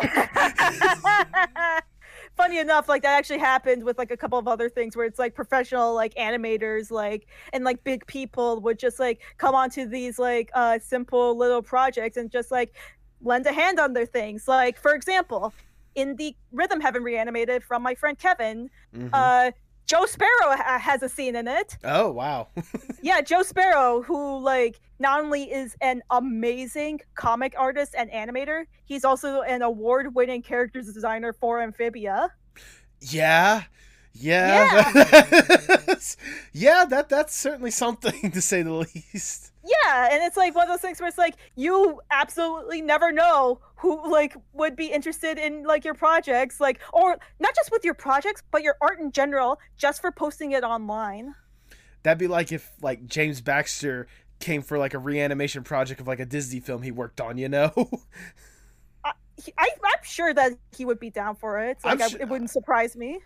[SPEAKER 4] Funny enough, like that actually happened with like a couple of other things where it's like professional like animators like and like big people would just like come onto these like uh simple little projects and just like lend a hand on their things. Like for example, in the Rhythm Heaven reanimated from my friend Kevin,
[SPEAKER 1] Mhm.
[SPEAKER 4] uh Joe Sparrow ha- has a scene in it.
[SPEAKER 1] oh wow.
[SPEAKER 4] Yeah, Joe Sparrow, who like not only is an amazing comic artist and animator, he's also an award-winning character designer for Amphibia.
[SPEAKER 1] Yeah. Yeah. that's- yeah, that that's certainly something to say the least.
[SPEAKER 4] Yeah, and it's like one of those things where it's like you absolutely never know who like would be interested in like your projects, like or not just with your projects, but your art in general, just for posting it online.
[SPEAKER 1] That'd be like if like James Baxter came for like a reanimation project of like a Disney film he worked on, you know?
[SPEAKER 4] He, I, I'm sure that he would be down for it. Like I,
[SPEAKER 1] su-
[SPEAKER 4] it wouldn't surprise me.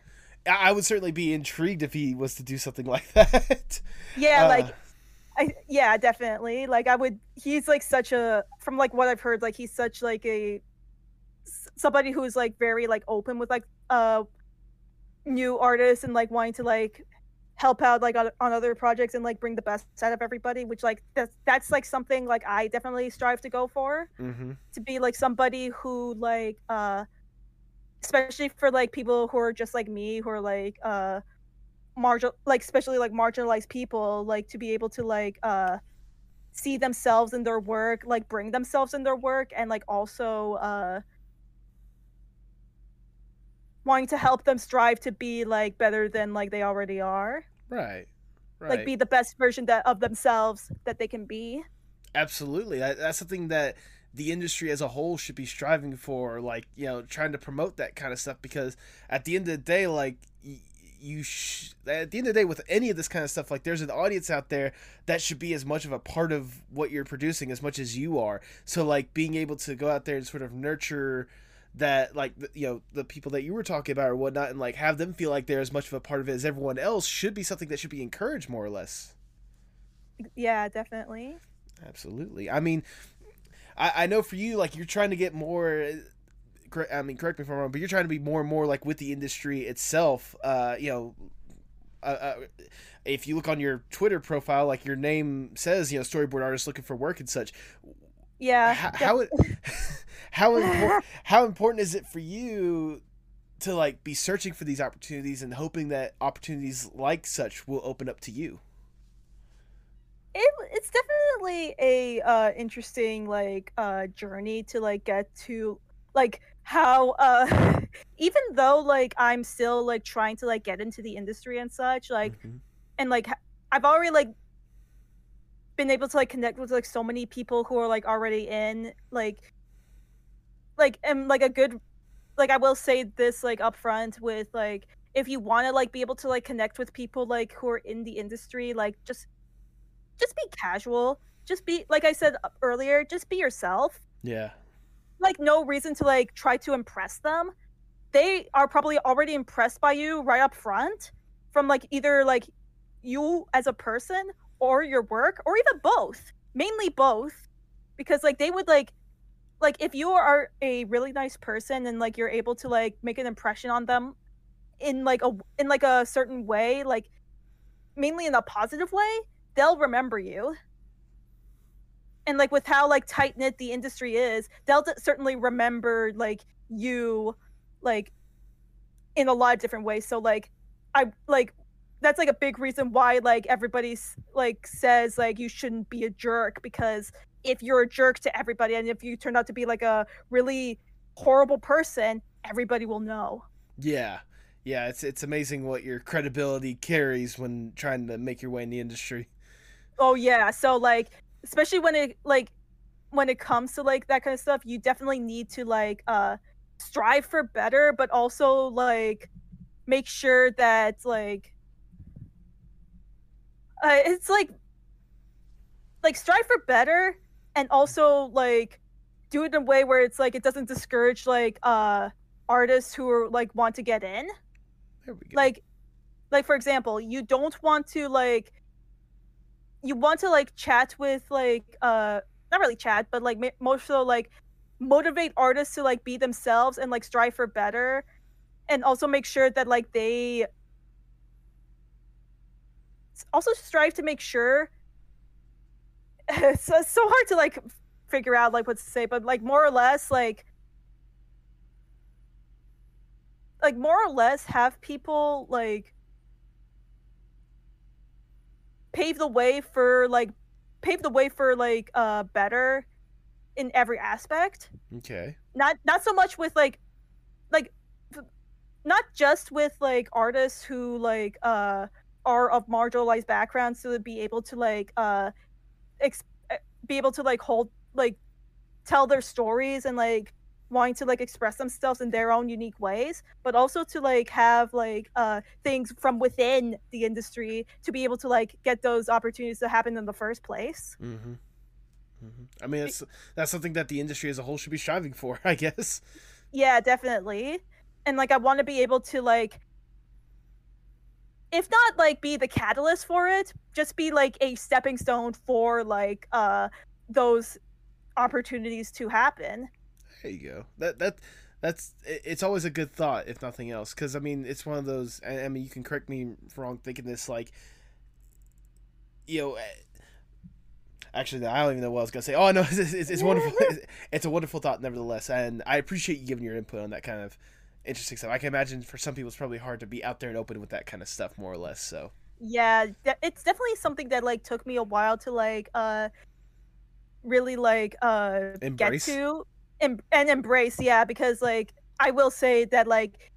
[SPEAKER 1] I I would certainly be intrigued if he was to do something like that.
[SPEAKER 4] Yeah,
[SPEAKER 1] Uh,
[SPEAKER 4] like I yeah, definitely. Like I would he's like such a from like what I've heard like he's such like a somebody who's like very like open with like uh new artists and like wanting to like help out like on, on other projects and like bring the best out of everybody which like that's that's like something like I definitely strive to go for
[SPEAKER 1] mm-hmm.
[SPEAKER 4] to be like somebody who like uh especially for like people who are just like me who are like uh marginal like especially like marginalized people like to be able to like uh see themselves in their work like bring themselves in their work and like also uh wanting to help them strive to be like better than like they already are
[SPEAKER 1] Right. Right.
[SPEAKER 4] like be the best version that of themselves that they can be
[SPEAKER 1] Absolutely. That, that's something that the industry as a whole should be striving for, like, you know, trying to promote that kind of stuff because at the end of the day, like, y- you sh- at the end of the day with any of this kind of stuff like there's an audience out there that should be as much of a part of what you're producing as much as you are so like being able to go out there and sort of nurture that like you know the people that you were talking about or whatnot and like have them feel like they're as much of a part of it as everyone else should be something that should be encouraged more or less
[SPEAKER 4] yeah definitely
[SPEAKER 1] Absolutely. I mean, I, I know for you, like you're trying to get more. Cor- I mean, correct me if I'm wrong, but you're trying to be more and more like with the industry itself. Uh, you know, uh, uh, if you look on your Twitter profile, like your name says, you know, storyboard artist looking for work and such.
[SPEAKER 4] yeah
[SPEAKER 1] How how, it, how important how important is it for you to like be searching for these opportunities and hoping that opportunities like such will open up to you?
[SPEAKER 4] it, it's definitely a uh interesting like uh journey to like get to like how uh even though like i'm still like trying to like get into the industry and such like
[SPEAKER 1] Mhm.
[SPEAKER 4] and like i've already like been able to like connect with like so many people who are like already in like like and like a good like i will say this like upfront with like if you want to like be able to like connect with people like who are in the industry like just just be casual just be like i said uh, earlier just be yourself
[SPEAKER 1] Yeah.
[SPEAKER 4] Like no reason to like try to impress them. They are probably already impressed by you right up front from like either like you as a person or your work or even both mainly both. Because like they would like like if you are a really nice person and like you're able to like make an impression on them in like a in like a certain way like mainly in a positive way they'll remember you and like with how like tight knit the industry is, they'll certainly remembered like you, like in a lot of different ways. So like, I like that's like a big reason why like everybody's like says like you shouldn't be a jerk because if you're a jerk to everybody and if you turn out to be like a really horrible person, everybody will know.
[SPEAKER 1] Yeah. Yeah, it's it's amazing what your credibility carries when trying to make your way in the industry.
[SPEAKER 4] Oh yeah, so like especially when it like when it comes to like that kind of stuff, you definitely need to like uh strive for better, but also like make sure that like uh, it's like like strive for better and also like do it in a way where it's like it doesn't discourage like uh artists who are like want to get in
[SPEAKER 1] There we go.
[SPEAKER 4] like like for example you don't want to like you want to like chat with like uh not really chat but like more so like motivate artists to like be themselves and like strive for better and also make sure that like they also strive to make sure it's, so- so hard to like figure out like what to say but like more or less like like more or less have people like pave the way for like pave the way for like uh better in every aspect
[SPEAKER 1] okay.
[SPEAKER 4] not not so much with like like not just with like artists who like uh are of marginalized backgrounds to be able to like uh ex- eh, be able to like hold like tell their stories and like wanting to like express themselves in their own unique ways but also to like have like uh things from within the industry to be able to like get those opportunities to happen in the first place
[SPEAKER 1] Mm-hmm. Mm-hmm. I mean, that's that's something that the industry as a whole should be striving for, I guess.
[SPEAKER 4] Yeah, definitely. And like I want to be able to like if not like be the catalyst for it, just be like a stepping stone for like uh those opportunities to happen.
[SPEAKER 1] There you go. That that that's it's always a good thought, if nothing else, because I mean, it's one of those. I, mean, you can correct me if wrong thinking this, like, you know. eh, Actually, I don't even know what I was gonna say. Oh no, it's, it's, it's wonderful. It's a wonderful thought, nevertheless, and I appreciate you giving your input on that kind of interesting stuff. I can imagine for some people it's probably hard to be out there and open with that kind of stuff, more or less. So
[SPEAKER 4] Yeah, it's definitely something that like took me a while to like uh really like uh
[SPEAKER 1] Embrace?
[SPEAKER 4] get to and, and embrace, yeah, because like I will say that like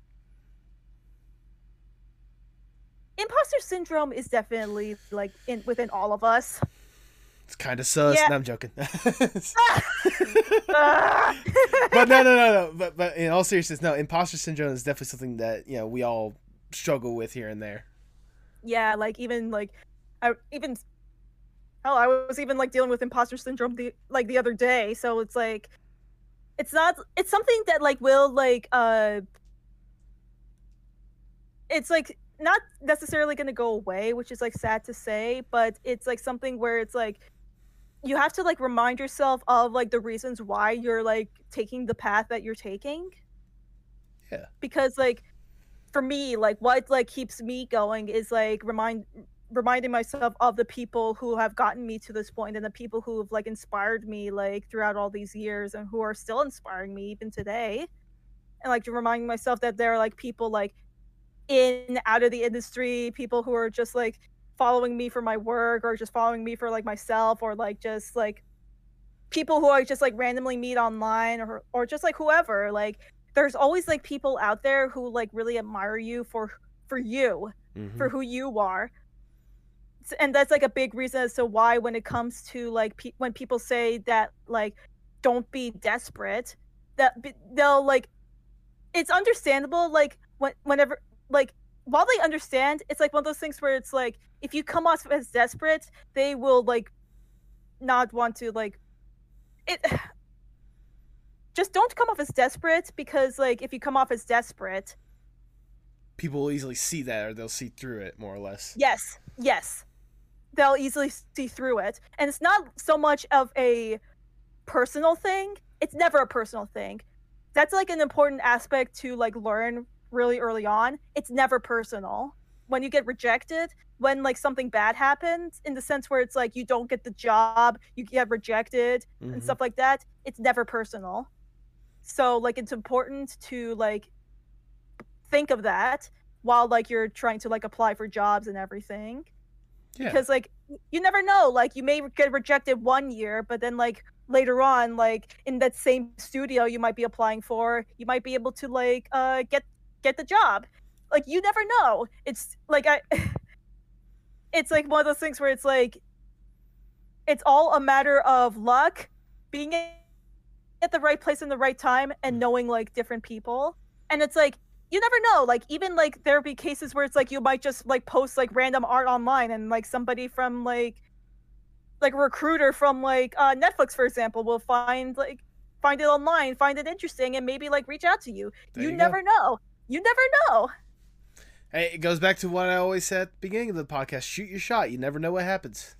[SPEAKER 4] imposter syndrome is definitely like in within all of us.
[SPEAKER 1] it's kind of sus.
[SPEAKER 4] Yeah.
[SPEAKER 1] No, I'm joking. But no, no, no, no. But but in all seriousness, no. Imposter syndrome is definitely something that you know we all struggle with here and there.
[SPEAKER 4] yeah, like even like I even hell, I was even like dealing with imposter syndrome the like the other day. So it's like it's not it's something that like will like uh it's like not necessarily going to go away, which is like sad to say, but it's like something where it's like you have to like remind yourself of like the reasons why you're like taking the path that you're taking.
[SPEAKER 1] Yeah.
[SPEAKER 4] Because like for me, like what like keeps me going is like remind reminding myself of the people who have gotten me to this point and the people who have like inspired me like throughout all these years and who are still inspiring me even today. And like reminding myself that there are like people like in out of the industry, people who are just like following me for my work or just following me for like myself or like just like people who I just like randomly meet online or or just like whoever like there's always like people out there who like really admire you for for you
[SPEAKER 1] Mhm.
[SPEAKER 4] for who you are and that's like a big reason as to why when it comes to like pe- when people say that like don't be desperate that b- they'll like it's understandable like when, whenever like while they understand it's like one of those things where it's like if you come off as desperate they will like not want to like it just don't come off as desperate because like if you come off as desperate
[SPEAKER 1] People will easily see that, or they'll see through it, more or less.
[SPEAKER 4] Yes, yes. They'll easily see through it. And it's not so much of a personal thing. It's never a personal thing. That's like an important aspect to like learn really early on. It's never personal. When you get rejected, when like something bad happens in the sense where it's like you don't get the job, you get rejected and
[SPEAKER 1] Mhm.
[SPEAKER 4] stuff like that, it's never personal. So like it's important to like think of that while like you're trying to like apply for jobs and everything
[SPEAKER 1] Yeah.
[SPEAKER 4] because like you never know like you may get rejected one year but then like later on like in that same studio you might be applying for you might be able to like uh get get the job. Like you never know. It's like i it's like one of those things where it's like it's all a matter of luck being at the right place in the right time and knowing like different people. And it's like you never know. Like even like there'll be cases where it's like you might just like post like random art online and like somebody from like like a recruiter from like uh Netflix for example will find like find it online, find it interesting and maybe like reach out to you. You,
[SPEAKER 1] you go.
[SPEAKER 4] never know. You never know.
[SPEAKER 1] Hey, it goes back to what I always said at the beginning of the podcast: shoot your shot. You never know what happens.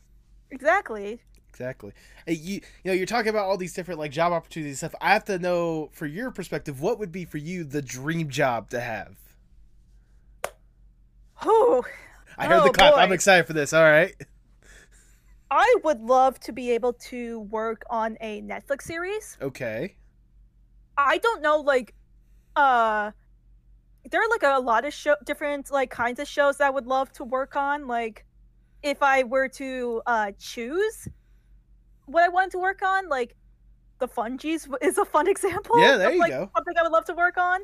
[SPEAKER 4] Exactly.
[SPEAKER 1] Exactly. You you know you're talking about all these different like job opportunities and stuff. I have to know for your perspective, what would be for you the dream job to have?
[SPEAKER 4] Whew.
[SPEAKER 1] I heard
[SPEAKER 4] Oh,
[SPEAKER 1] the clap. I'm excited for this. All right.
[SPEAKER 4] I would love to be able to work on a Netflix series.
[SPEAKER 1] Okay.
[SPEAKER 4] I don't know, like, uh, there are like a lot of show, different like kinds of shows that I would love to work on. Like, if I were to uh choose what I wanted to work on, like, the Fungies is a fun example.
[SPEAKER 1] Yeah, there
[SPEAKER 4] of,
[SPEAKER 1] you
[SPEAKER 4] like,
[SPEAKER 1] go.
[SPEAKER 4] Something I would love to work on.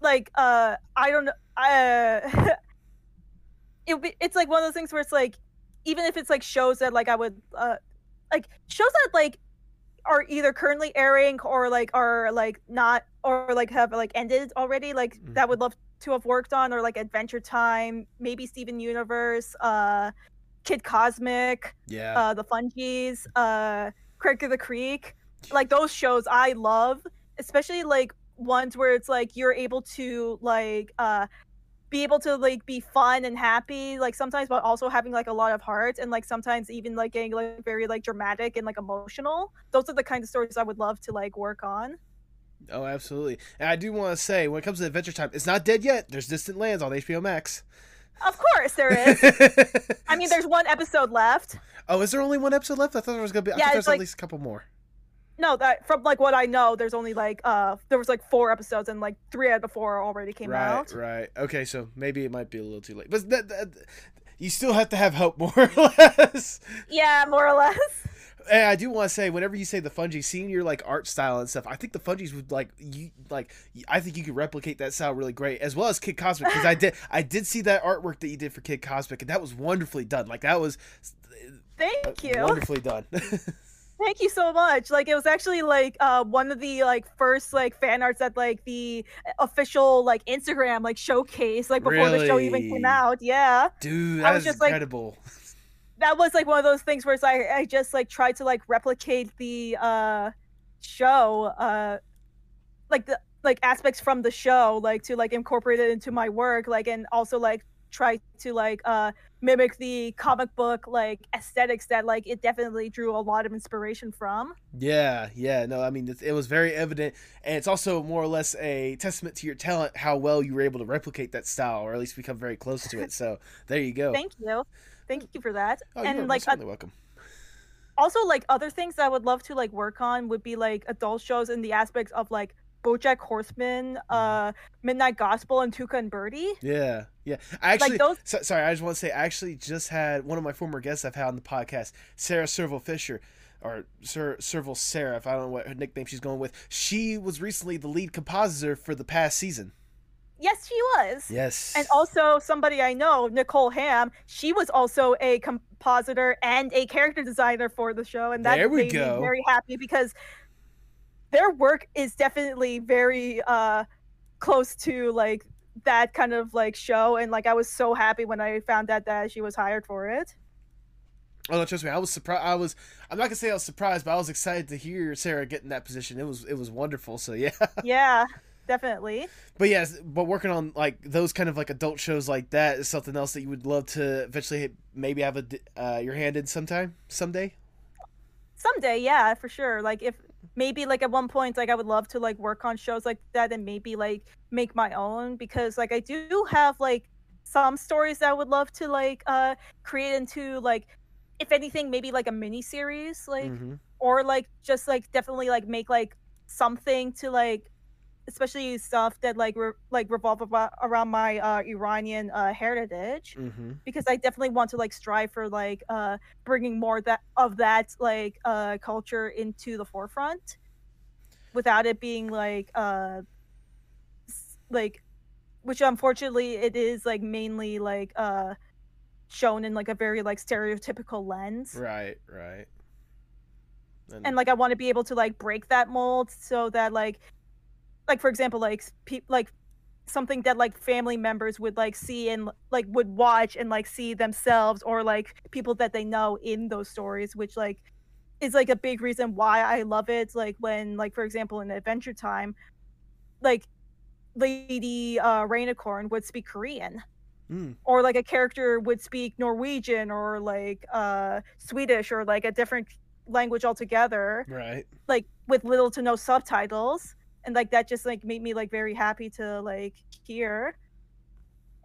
[SPEAKER 4] Like, uh, I don't know. Uh, it be, it's like one of those things where it's like, even if it's like shows that like I would uh like shows that like are either currently airing or like are like not or like have like ended already like that would love to have worked on or like adventure time maybe steven universe uh kid cosmic
[SPEAKER 1] Yeah.
[SPEAKER 4] uh the fungies uh craig of the creek like those shows i love especially like ones where it's like you're able to like uh be able to like be fun and happy like sometimes but also having like a lot of heart and like sometimes even like getting like very like dramatic and like emotional those are the kind of stories i would love to like work on
[SPEAKER 1] oh, absolutely. And I do want to say, when it comes to Adventure Time, it's not dead yet. There's Distant Lands on HBO Max.
[SPEAKER 4] Of course there is i mean there's one episode left
[SPEAKER 1] oh, is there only one episode left? I thought there was gonna be. I
[SPEAKER 4] Yeah,
[SPEAKER 1] there's at least a couple more.
[SPEAKER 4] no that from like what i know there's only like uh there was like four episodes and like three out of four already came
[SPEAKER 1] right,
[SPEAKER 4] out
[SPEAKER 1] right. Okay, so maybe it might be a little too late, but that, that, you still have to have hope, more or less.
[SPEAKER 4] yeah more or less
[SPEAKER 1] And I do want to say, whenever you say the Fungi, seeing your like art style and stuff, I think the Fungies would like you like. I think you could replicate that style really great, as well as Kid Cosmic. Because I did, I did see that artwork that you did for Kid Cosmic, and that was wonderfully done. Like that was
[SPEAKER 4] thank you
[SPEAKER 1] wonderfully done.
[SPEAKER 4] Thank you so much. Like it was actually like uh one of the like first like fan arts that like the official like Instagram like showcase like before the show even came out. Yeah.
[SPEAKER 1] Dude,
[SPEAKER 4] I
[SPEAKER 1] that
[SPEAKER 4] was
[SPEAKER 1] is
[SPEAKER 4] just, like-
[SPEAKER 1] incredible.
[SPEAKER 4] That was like one of those things where it's like I just like tried to like replicate the uh show uh like the like aspects from the show like to like incorporate it into my work like and also like try to like uh mimic the comic book like aesthetics that like it definitely drew a lot of inspiration from.
[SPEAKER 1] Yeah, yeah. No, I mean it, it was very evident, and it's also more or less a testament to your talent how well you were able to replicate that style, or at least become very close to it. So there you go.
[SPEAKER 4] Thank you. Thank you for that.
[SPEAKER 1] oh, you're
[SPEAKER 4] and
[SPEAKER 1] most
[SPEAKER 4] like uh,
[SPEAKER 1] welcome.
[SPEAKER 4] also like other things that I would love to like work on would be like adult shows in the aspects of like BoJack Horseman, uh, Midnight Gospel, and Tuca and Birdie.
[SPEAKER 1] Yeah, yeah. I actually,
[SPEAKER 4] those-
[SPEAKER 1] so, sorry, I just want to say, I actually just had one of my former guests I've had on the podcast, Sarah Serval Fisher, or Sir Serval Sarah, if I don't know what her nickname she's going with. She was recently the lead compositor for the past season.
[SPEAKER 4] Yes, she was.
[SPEAKER 1] Yes.
[SPEAKER 4] And also somebody I know, Nicole Ham, she was also a compositor and a character designer for the show, and that
[SPEAKER 1] There
[SPEAKER 4] made
[SPEAKER 1] go.
[SPEAKER 4] me very happy because their work is definitely very uh close to like that kind of like show, and like I was so happy when I found out that she was hired for it.
[SPEAKER 1] Oh, no, trust me, I was surprised. I was, I'm not gonna say I was surprised, but I was excited to hear Sarah get in that position. It was, it was wonderful. So yeah.
[SPEAKER 4] yeah, definitely.
[SPEAKER 1] But yes, but working on like those kind of like adult shows like that is something else that you would love to eventually hit, maybe have a uh, your hand in sometime, someday.
[SPEAKER 4] Someday, yeah, for sure. Like if maybe like at one point like I would love to like work on shows like that and maybe like make my own because like I do have like some stories that I would love to like uh create into like if anything maybe like a mini series like
[SPEAKER 1] Mhm.
[SPEAKER 4] or like just like definitely like make like something to like especially stuff that like re- like revolve about, around my uh Iranian uh heritage
[SPEAKER 1] Mm-hmm.
[SPEAKER 4] because I definitely want to like strive for like uh bringing more that of that like uh culture into the forefront without it being like uh like which unfortunately it is like mainly like uh shown in like a very like stereotypical lens
[SPEAKER 1] Right, right.
[SPEAKER 4] and like I want to be able to like break that mold so that like like for example like pe- like something that like family members would like see and like would watch and like see themselves or like people that they know in those stories which like is like a big reason why I love it like when like for example in Adventure Time like Lady uh Rainicorn would speak Korean
[SPEAKER 1] Mm.
[SPEAKER 4] or like a character would speak Norwegian or like uh Swedish or like a different language altogether
[SPEAKER 1] Right.
[SPEAKER 4] like with little to no subtitles and like that just like made me like very happy to like hear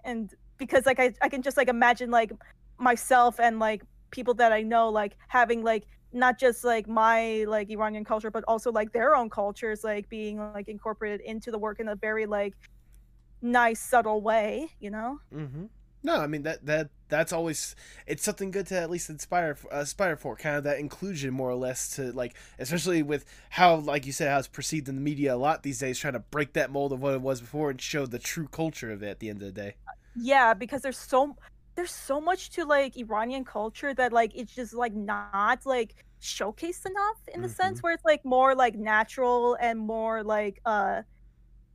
[SPEAKER 4] and because like I, I can just like imagine like myself and like people that i know like having like not just like my like iranian culture but also like their own cultures like being like incorporated into the work in a very like nice subtle way you know
[SPEAKER 1] Mm-hmm. No, I mean that that that's always it's something good to at least inspire aspire for kind of that inclusion more or less to like especially with how like you said how it's perceived in the media a lot these days trying to break that mold of what it was before and show the true culture of it at the end of the day.
[SPEAKER 4] yeah because there's so there's so much to like iranian culture that like it's just like not like showcased enough in the sense where it's like more like natural and more like uh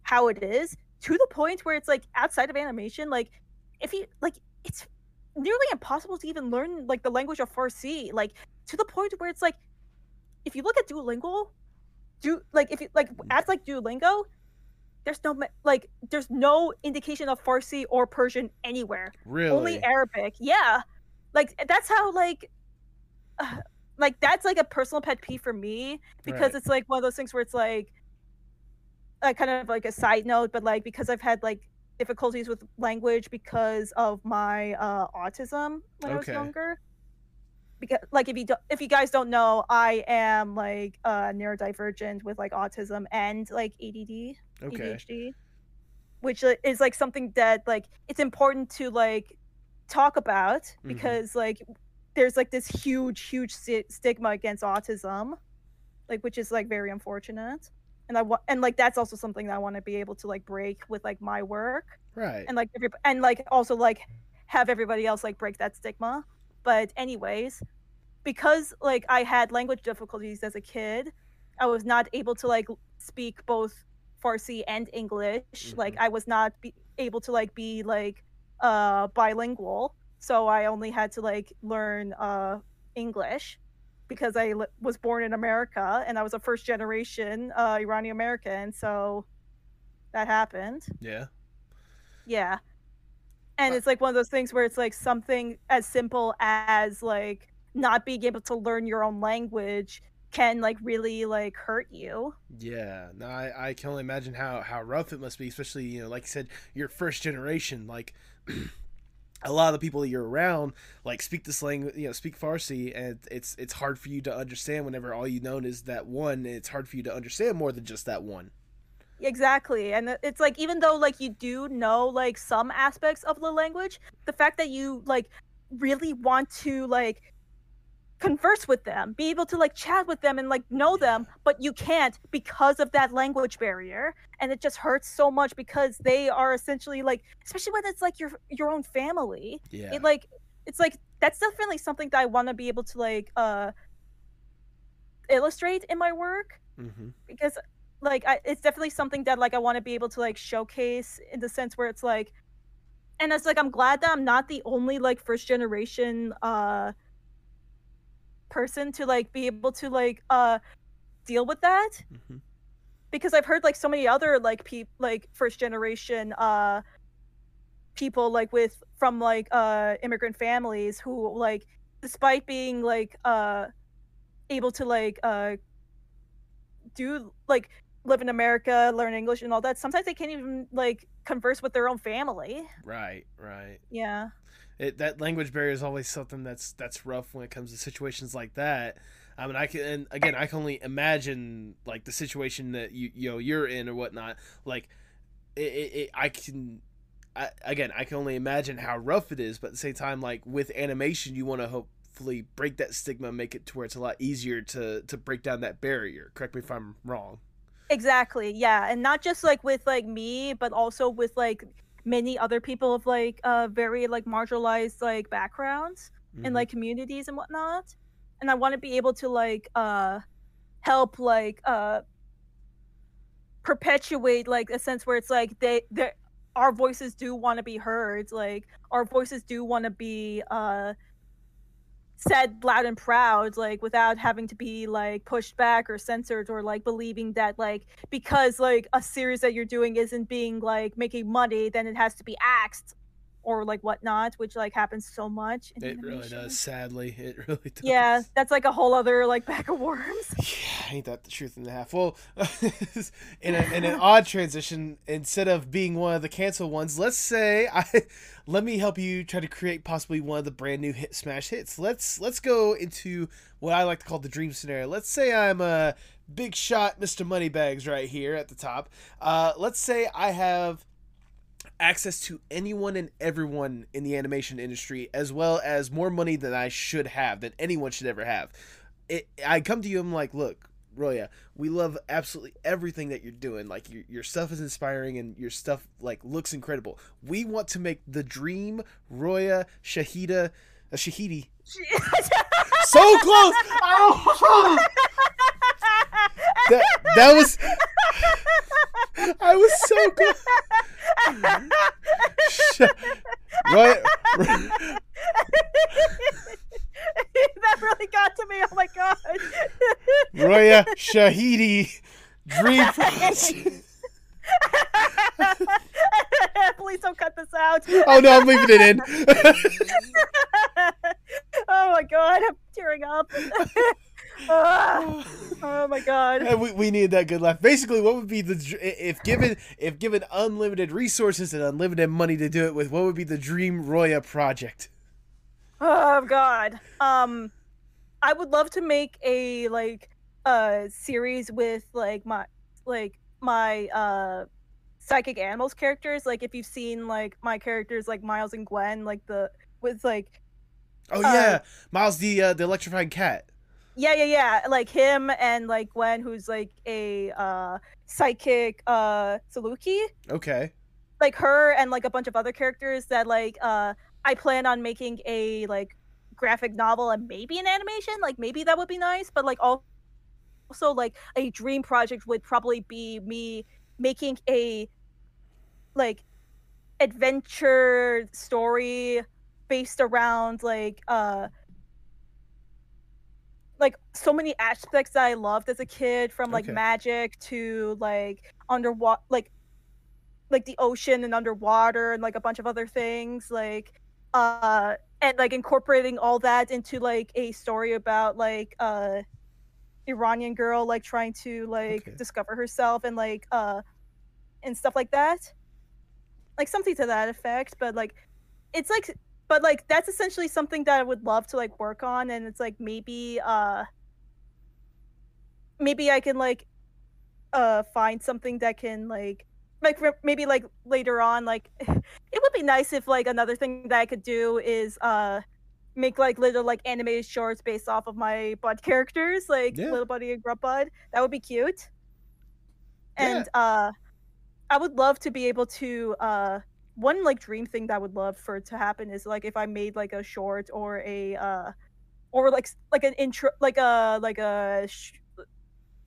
[SPEAKER 4] how it is to the point where it's like outside of animation like if you like it's nearly impossible to even learn like the language of farsi like to the point where it's like if you look at duolingo do like if you like apps like duolingo there's no like there's no indication of farsi or persian anywhere
[SPEAKER 1] Really?
[SPEAKER 4] only arabic yeah like that's how like uh, like that's like a personal pet peeve for me because
[SPEAKER 1] Right.
[SPEAKER 4] it's like one of those things where it's like uh, kind of like a side note but like because i've had like difficulties with language because of my uh autism when i was
[SPEAKER 1] Okay.
[SPEAKER 4] younger because like if you do, if you guys don't know i am like uh neurodivergent with like autism and like add
[SPEAKER 1] okay.
[SPEAKER 4] ADHD, which is like something that like it's important to like talk about
[SPEAKER 1] Mhm.
[SPEAKER 4] because like there's like this huge huge sti- stigma against autism, like which is like very unfortunate. And I want and like that's also something that I want to be able to like break with like my work
[SPEAKER 1] Right.
[SPEAKER 4] and like every, and like also like have everybody else like break that stigma. But anyways, because like I had language difficulties as a kid, I was not able to like speak both Farsi and English. Like I was not be- able to like be like uh bilingual. So I only had to like learn uh English because I li- was born in America and I was a first generation uh Iranian American. So that happened.
[SPEAKER 1] yeah.
[SPEAKER 4] Yeah. And it's like one of those things where it's like something as simple as like not being able to learn your own language can like really like hurt you.
[SPEAKER 1] Yeah, no, I, I can only imagine how, how rough it must be, especially you know, like you said, your first generation. Like, a lot of the people that you're around, like speak this language, you know, speak Farsi, and it's it's hard for you to understand whenever all you know is that one. It's hard for you to understand more than just that one.
[SPEAKER 4] Exactly. And it's like even though like you do know like some aspects of the language, the fact that you like really want to like converse with them, be able to like chat with them and like know them, but you can't because of that language barrier. And it just hurts so much because they are essentially like especially when it's like your your own family.
[SPEAKER 1] Yeah,
[SPEAKER 4] It like it's like that's definitely something that I want to be able to like uh illustrate in my work
[SPEAKER 1] hmm
[SPEAKER 4] because like I, it's definitely something that like I want to be able to like showcase in the sense where it's like and it's like I'm glad that I'm not the only like first generation uh person to like be able to like uh deal with that
[SPEAKER 1] hmm
[SPEAKER 4] because I've heard like so many other like pe- like first generation uh people like with from like uh immigrant families who like despite being like uh able to like uh do like live in America, learn English and all that, sometimes they can't even like converse with their own family.
[SPEAKER 1] right, right.
[SPEAKER 4] Yeah.
[SPEAKER 1] It, that language barrier is always something that's that's rough when it comes to situations like that. I mean, I can and again, I can only imagine like the situation that you you know you're in or whatnot. Like, it, it, I can. I, again, I can only imagine how rough it is, but at the same time, like with animation, you want to hopefully break that stigma, and make it to where it's a lot easier to to break down that barrier. Correct me if I'm wrong.
[SPEAKER 4] Exactly. Yeah, and not just like with like me, but also with like many other people of like uh very like marginalized like backgrounds
[SPEAKER 1] Mhm.
[SPEAKER 4] and like communities and whatnot. And I want to be able to like uh help like uh perpetuate like a sense where it's like they they our voices do want to be heard. Like our voices do want to be uh said loud and proud like without having to be like pushed back or censored or like believing that like because like a series that you're doing isn't being like making money then it has to be axed or like whatnot which like happens so much in
[SPEAKER 1] It really does. Sadly, it really does.
[SPEAKER 4] yeah that's like a whole other like bag of worms
[SPEAKER 1] Yeah, ain't that the truth in the half? Well, in, a, in an odd transition, instead of being one of the canceled ones, let's say I let me help you try to create possibly one of the brand new hit smash hits. Let's let's go into what I like to call the dream scenario. Let's say I'm a big shot, Mr. Moneybags, right here at the top. Uh, let's say I have access to anyone and everyone in the animation industry, as well as more money than I should have, than anyone should ever have. It, I come to you, I'm like, look, Roya, we love absolutely everything that you're doing. Like your, your stuff is inspiring and your stuff like looks incredible. We want to make the dream Roya Shahida, uh, Shahidi. So close. Oh! that that was. I was so good. Roya,
[SPEAKER 4] that really got to me oh my god
[SPEAKER 1] Roya Shahidi, Dream Project.
[SPEAKER 4] please don't cut this out
[SPEAKER 1] Oh no, I'm leaving it in.
[SPEAKER 4] oh my god, I'm tearing up. Ah, oh my god.
[SPEAKER 1] And we, we need that good laugh. Basically, what would be the if given if given unlimited resources and unlimited money to do it with? What would be the dream Roya project?
[SPEAKER 4] Oh god. Um I would love to make a like a series with like my like my uh psychic animals characters. Like if you've seen like my characters like Miles and Gwen, like the with like
[SPEAKER 1] Oh
[SPEAKER 4] Uh,
[SPEAKER 1] yeah, Miles the uh, the electrifying cat.
[SPEAKER 4] Yeah yeah yeah like him and like Gwen who's like a uh psychic uh Saluki.
[SPEAKER 1] Okay.
[SPEAKER 4] like her and like a bunch of other characters that like uh I plan on making a like graphic novel and maybe an animation like maybe that would be nice but like al- also like a dream project would probably be me making a like adventure story based around like uh like so many aspects that I loved as a kid from like
[SPEAKER 1] Okay.
[SPEAKER 4] magic to like underwater like like the ocean and underwater and like a bunch of other things like uh and like incorporating all that into like a story about like uh Iranian girl like trying to like
[SPEAKER 1] Okay.
[SPEAKER 4] discover herself and like uh and stuff like that like something to that effect but like it's like but like that's essentially something that I would love to like work on and it's like maybe uh maybe I can like uh find something that can like like maybe like later on like it would be nice if like another thing that I could do is uh make like little like animated shorts based off of my bud characters like
[SPEAKER 1] Yeah.
[SPEAKER 4] little buddy and grub bud that would be cute
[SPEAKER 1] Yeah.
[SPEAKER 4] and uh I would love to be able to uh one like dream thing that I would love for it to happen is like if I made like a short or a uh or like like an intro like a like a sh-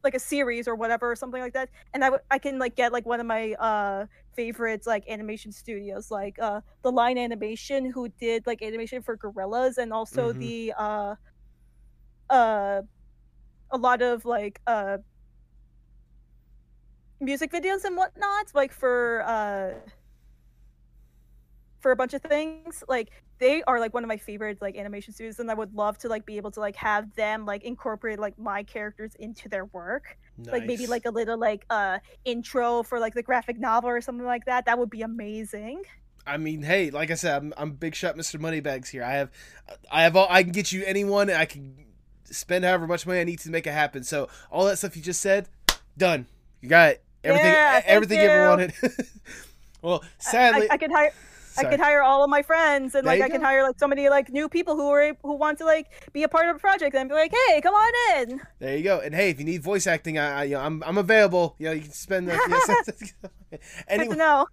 [SPEAKER 4] like a series or whatever or something like that and I I can like get like one of my uh favorites like animation studios like uh the line animation who did like animation for Gorillaz and also
[SPEAKER 1] Mhm.
[SPEAKER 4] the uh uh a lot of like uh music videos and whatnot like for uh for a bunch of things like they are like one of my favorite like animation studios and i would love to like be able to like have them like incorporate like my characters into their work like maybe like a little like uh intro for like the graphic novel or something like that that would be amazing
[SPEAKER 1] I mean, hey, like I said, I'm, I'm big shot, Mr. Moneybags here. I have, I have all. I can get you anyone. I can spend however much money I need to make it happen. So all that stuff you just said, done. You got it. Everything,
[SPEAKER 4] Yeah,
[SPEAKER 1] everything you ever wanted. well,
[SPEAKER 4] I-
[SPEAKER 1] sadly,
[SPEAKER 4] I, I could hire I could hire all of my friends and
[SPEAKER 1] There
[SPEAKER 4] like I can hire like so many like new people who are who want to like be a part of a project and be like, hey, come on in.
[SPEAKER 1] There you go. And hey, if you need voice acting, I, I you know, I'm I'm available. You know, you can spend the. You know,
[SPEAKER 4] Good
[SPEAKER 1] anyway,
[SPEAKER 4] to know.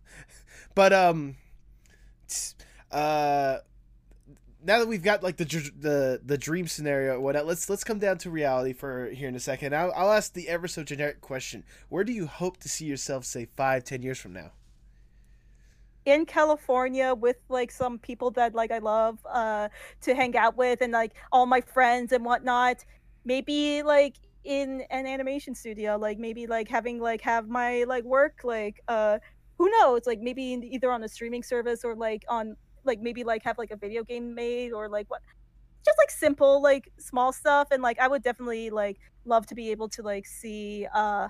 [SPEAKER 1] but um, uh, now that we've got like the the the dream scenario, what? Let's let's come down to reality for here in a second. I'll, I'll ask the ever so generic question: Where do you hope to see yourself, say five, ten years from now?
[SPEAKER 4] In California with like some people that like I love uh to hang out with and like all my friends and whatnot. Maybe like in an animation studio, like maybe like having like have my like work like uh who knows like maybe in, either on a streaming service or like on like maybe like have like a video game made or like what just like simple like small stuff and like I would definitely like love to be able to like see uh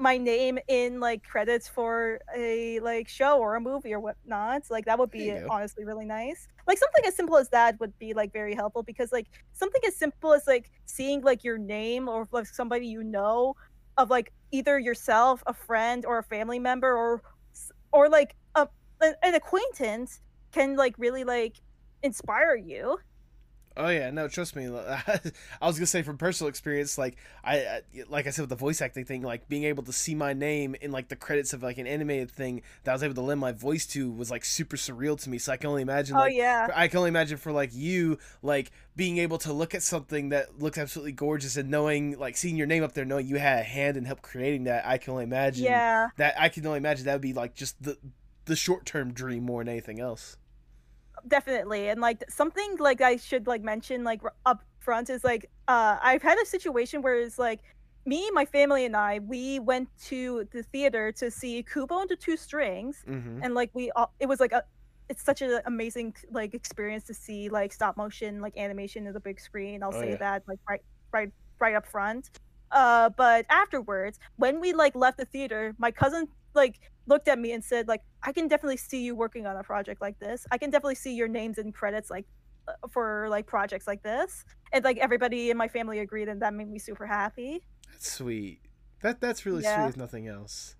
[SPEAKER 4] my name in like credits for a like show or a movie or whatnot. Like that would be honestly really nice. Like something as simple as that would be like very helpful because like something as simple as like seeing like your name or like somebody you know of like either yourself, a friend, or a family member, or or like a an an acquaintance can like really like inspire you.
[SPEAKER 1] Oh yeah, no, trust me. I was gonna say from personal experience, like I, I, like I said with the voice acting thing, like being able to see my name in like the credits of like an animated thing that I was able to lend my voice to was like super surreal to me. So I can only imagine,
[SPEAKER 4] oh
[SPEAKER 1] like,
[SPEAKER 4] yeah.
[SPEAKER 1] I can only imagine for like you, like being able to look at something that looks absolutely gorgeous and knowing, like seeing your name up there, knowing you had a hand in help creating that. I can only imagine
[SPEAKER 4] Yeah.
[SPEAKER 1] that. I can only imagine that would be like just the the short term dream more than anything else.
[SPEAKER 4] Definitely and like something like i should like mention like up front is like uh i've had a situation where it's like me my family and i we went to the theater to see kubo and the two strings
[SPEAKER 1] Mm-hmm.
[SPEAKER 4] and like we all it was like a it's such an amazing like experience to see like stop motion like animation in the big screen i'll
[SPEAKER 1] Oh,
[SPEAKER 4] say
[SPEAKER 1] yeah.
[SPEAKER 4] that like right right right up front uh but afterwards when we like left the theater my cousin like looked at me and said like i can definitely see you working on a project like this i can definitely see your names in credits like uh, for like projects like this and like everybody in my family agreed and that made me super happy
[SPEAKER 1] That's sweet. That that's really
[SPEAKER 4] Yeah.
[SPEAKER 1] sweet. If nothing else,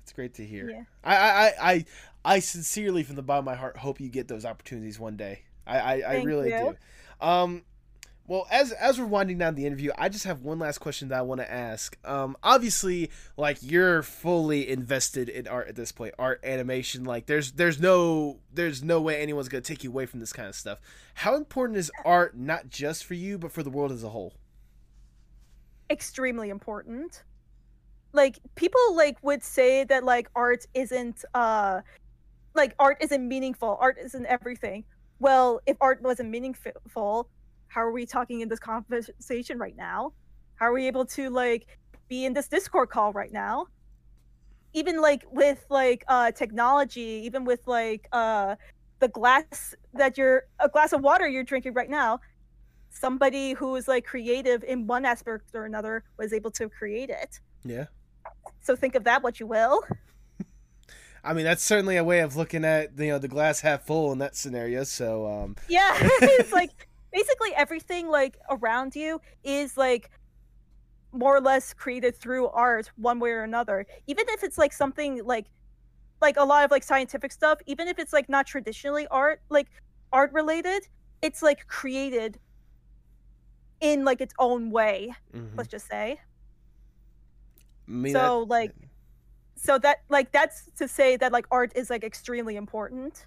[SPEAKER 1] that's great to hear.
[SPEAKER 4] Yeah.
[SPEAKER 1] I, I I I I sincerely, from the bottom of my heart, hope you get those opportunities one day. I I, I really
[SPEAKER 4] you.
[SPEAKER 1] do. Um, well, as as we're winding down the interview, I just have one last question that I want to ask. Um, obviously, like you're fully invested in art at this point, art, animation. Like, there's there's no there's no way anyone's gonna take you away from this kind of stuff. How important is art, not just for you, but for the world as a whole?
[SPEAKER 4] extremely important like people like would say that like art isn't uh like art isn't meaningful art isn't everything well if art wasn't meaningful how are we talking in this conversation right now how are we able to like be in this discord call right now even like with like uh technology even with like uh the glass that you're a glass of water you're drinking right now somebody who is like creative in one aspect or another was able to create it
[SPEAKER 1] Yeah.
[SPEAKER 4] so think of that what you will
[SPEAKER 1] I mean, that's certainly a way of looking at you know the glass half full in that scenario. So, um,
[SPEAKER 4] yeah it's like basically everything like around you is like more or less created through art one way or another. Even if it's like something like like a lot of like scientific stuff even if it's like not traditionally art like art related it's like created in like its own way
[SPEAKER 1] mhm.
[SPEAKER 4] let's just say. So,
[SPEAKER 1] that-
[SPEAKER 4] like- so that like that's to say that like art is like extremely important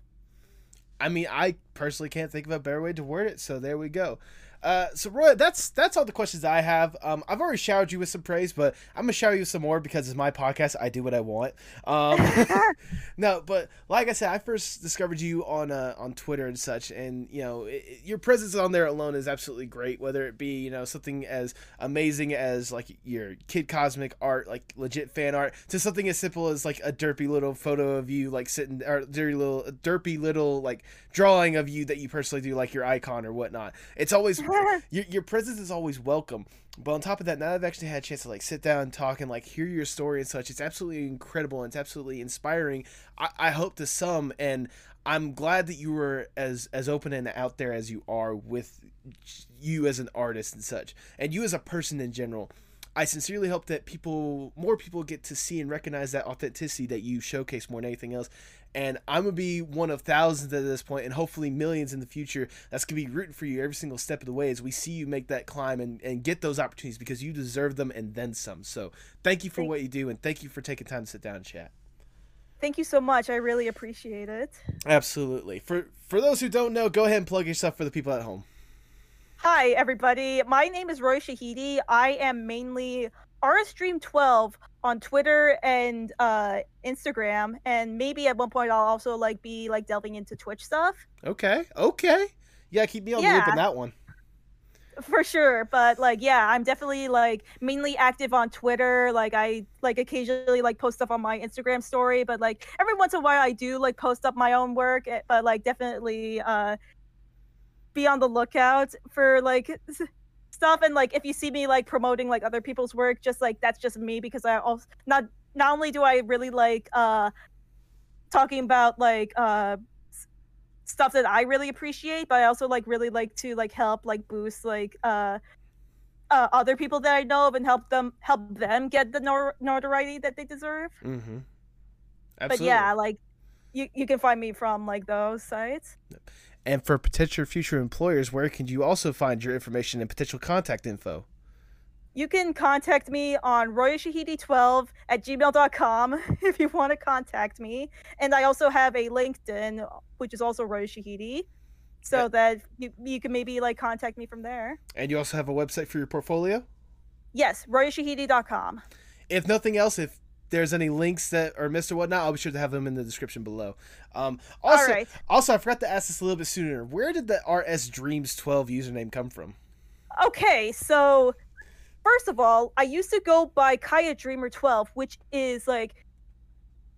[SPEAKER 1] I mean, I personally can't think of a better way to word it. So there we go. Uh, so Roy, that's that's all the questions I have. Um, I've already showered you with some praise, but I'm gonna shower you some more because it's my podcast. I do what I want. Um, no, but like I said, I first discovered you on uh, on Twitter and such, and you know it, your presence on there alone is absolutely great. Whether it be you know something as amazing as like your Kid Cosmic art, like legit fan art, to something as simple as like a derpy little photo of you like sitting or dirty little derpy little like drawing of you that you personally do like your icon or whatnot. It's always your, your presence is always welcome. But on top of that, now that I've actually had a chance to like sit down and talk and like hear your story and such, it's absolutely incredible and it's absolutely inspiring. I, I hope to some, and I'm glad that you were as as open and out there as you are with you as an artist and such, and you as a person in general. I sincerely hope that people, more people, get to see and recognize that authenticity that you showcase more than anything else. And I'm gonna be one of thousands at this point, and hopefully millions in the future. That's gonna be rooting for you every single step of the way as we see you make that climb and, and get those opportunities because you deserve them and then some. So thank you for
[SPEAKER 4] Thank-
[SPEAKER 1] what you do, and thank you for taking time to sit down and chat.
[SPEAKER 4] thank you so much i really appreciate it
[SPEAKER 1] Absolutely. For for those who don't know, go ahead and plug yourself for the people at home.
[SPEAKER 4] hi everybody my name is roy shahidi i am mainly rstream 12 on Twitter and uh, Instagram, and maybe at one point I'll also like be like delving into Twitch stuff
[SPEAKER 1] Okay. Okay. Yeah, keep me on the loop
[SPEAKER 4] Yeah.
[SPEAKER 1] on that one.
[SPEAKER 4] for sure. But like, yeah, I'm definitely like mainly active on Twitter. Like, I like occasionally like post stuff on my Instagram story, but like every once in a while I do like post up my own work. eh, But like, definitely uh, be on the lookout for like stuff. And like, if you see me like promoting like other people's work, just like that's just me because I also not not only do I really like uh talking about like uh stuff that I really appreciate, but I also like really like to like help like boost like uh uh other people that I know of and help them help them get the nor- notoriety that they deserve.
[SPEAKER 1] Mm-hmm.
[SPEAKER 4] But yeah, like you you can find me from like those sites.
[SPEAKER 1] And for potential future employers, where can you also find your information and potential contact info?
[SPEAKER 4] You can contact me on royashahidi12 at gmail.com if you want to contact me. And I also have a LinkedIn, which is also Roya Shahidi, so
[SPEAKER 1] Uh,
[SPEAKER 4] that you, you can maybe like contact me from there.
[SPEAKER 1] And you also have a website for your portfolio?
[SPEAKER 4] Yes, royashahidi.com.
[SPEAKER 1] If nothing else, if there's any links that are missed or whatnot, I'll be sure to have them in the description below. Um, also,
[SPEAKER 4] All right.
[SPEAKER 1] also, I forgot to ask this a little bit sooner. Where did the RS Dreams 12 username come from?
[SPEAKER 4] Okay, so first of all, I used to go by Kaya Dreamer 12, which is like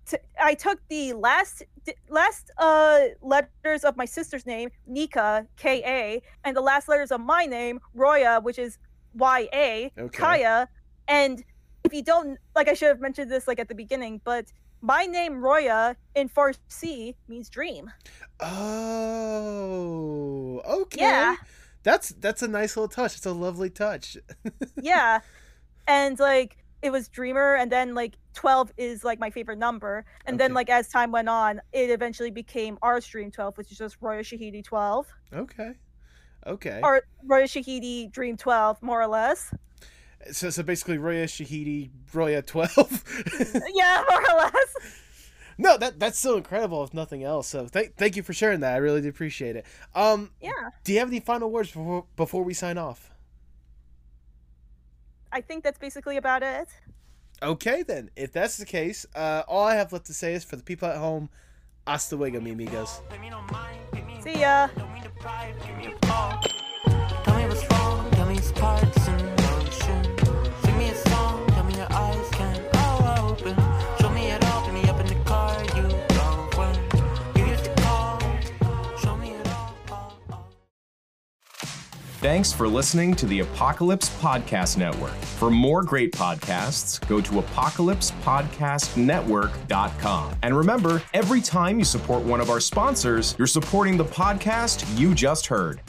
[SPEAKER 4] t- I took the last d- last uh letters of my sister's name, Nika, K A, and the last letters of my name, Roya, which is Y A,
[SPEAKER 1] Okay.
[SPEAKER 4] Kaya. And if you don't like I should have mentioned this like at the beginning, but my name Roya in Farsi means dream.
[SPEAKER 1] Oh, okay.
[SPEAKER 4] Yeah.
[SPEAKER 1] That's that's a nice little touch. It's a lovely touch.
[SPEAKER 4] yeah and like it was dreamer and then like 12 is like my favorite number and then like as time went on it eventually became our stream 12 which is just roya shahidi 12
[SPEAKER 1] Okay. Okay.
[SPEAKER 4] or roya shahidi dream 12 more or less
[SPEAKER 1] So, so basically, Roya Shahidi, Roya 12.
[SPEAKER 4] yeah more or less
[SPEAKER 1] no, that that's so incredible, if nothing else. So thank thank you for sharing that. I really do appreciate it. Um,
[SPEAKER 4] yeah
[SPEAKER 1] do you have any final words before before we sign off?
[SPEAKER 4] i think that's basically about it
[SPEAKER 1] Okay, then. If that's the case, uh, all I have left to say is for the people at home, hasta luego, mi amigos.
[SPEAKER 4] see ya
[SPEAKER 5] Thanks for listening to the Apocalypse Podcast Network. For more great podcasts, go to apocalypsepodcastnetwork.com. And remember, every time you support one of our sponsors, you're supporting the podcast you just heard.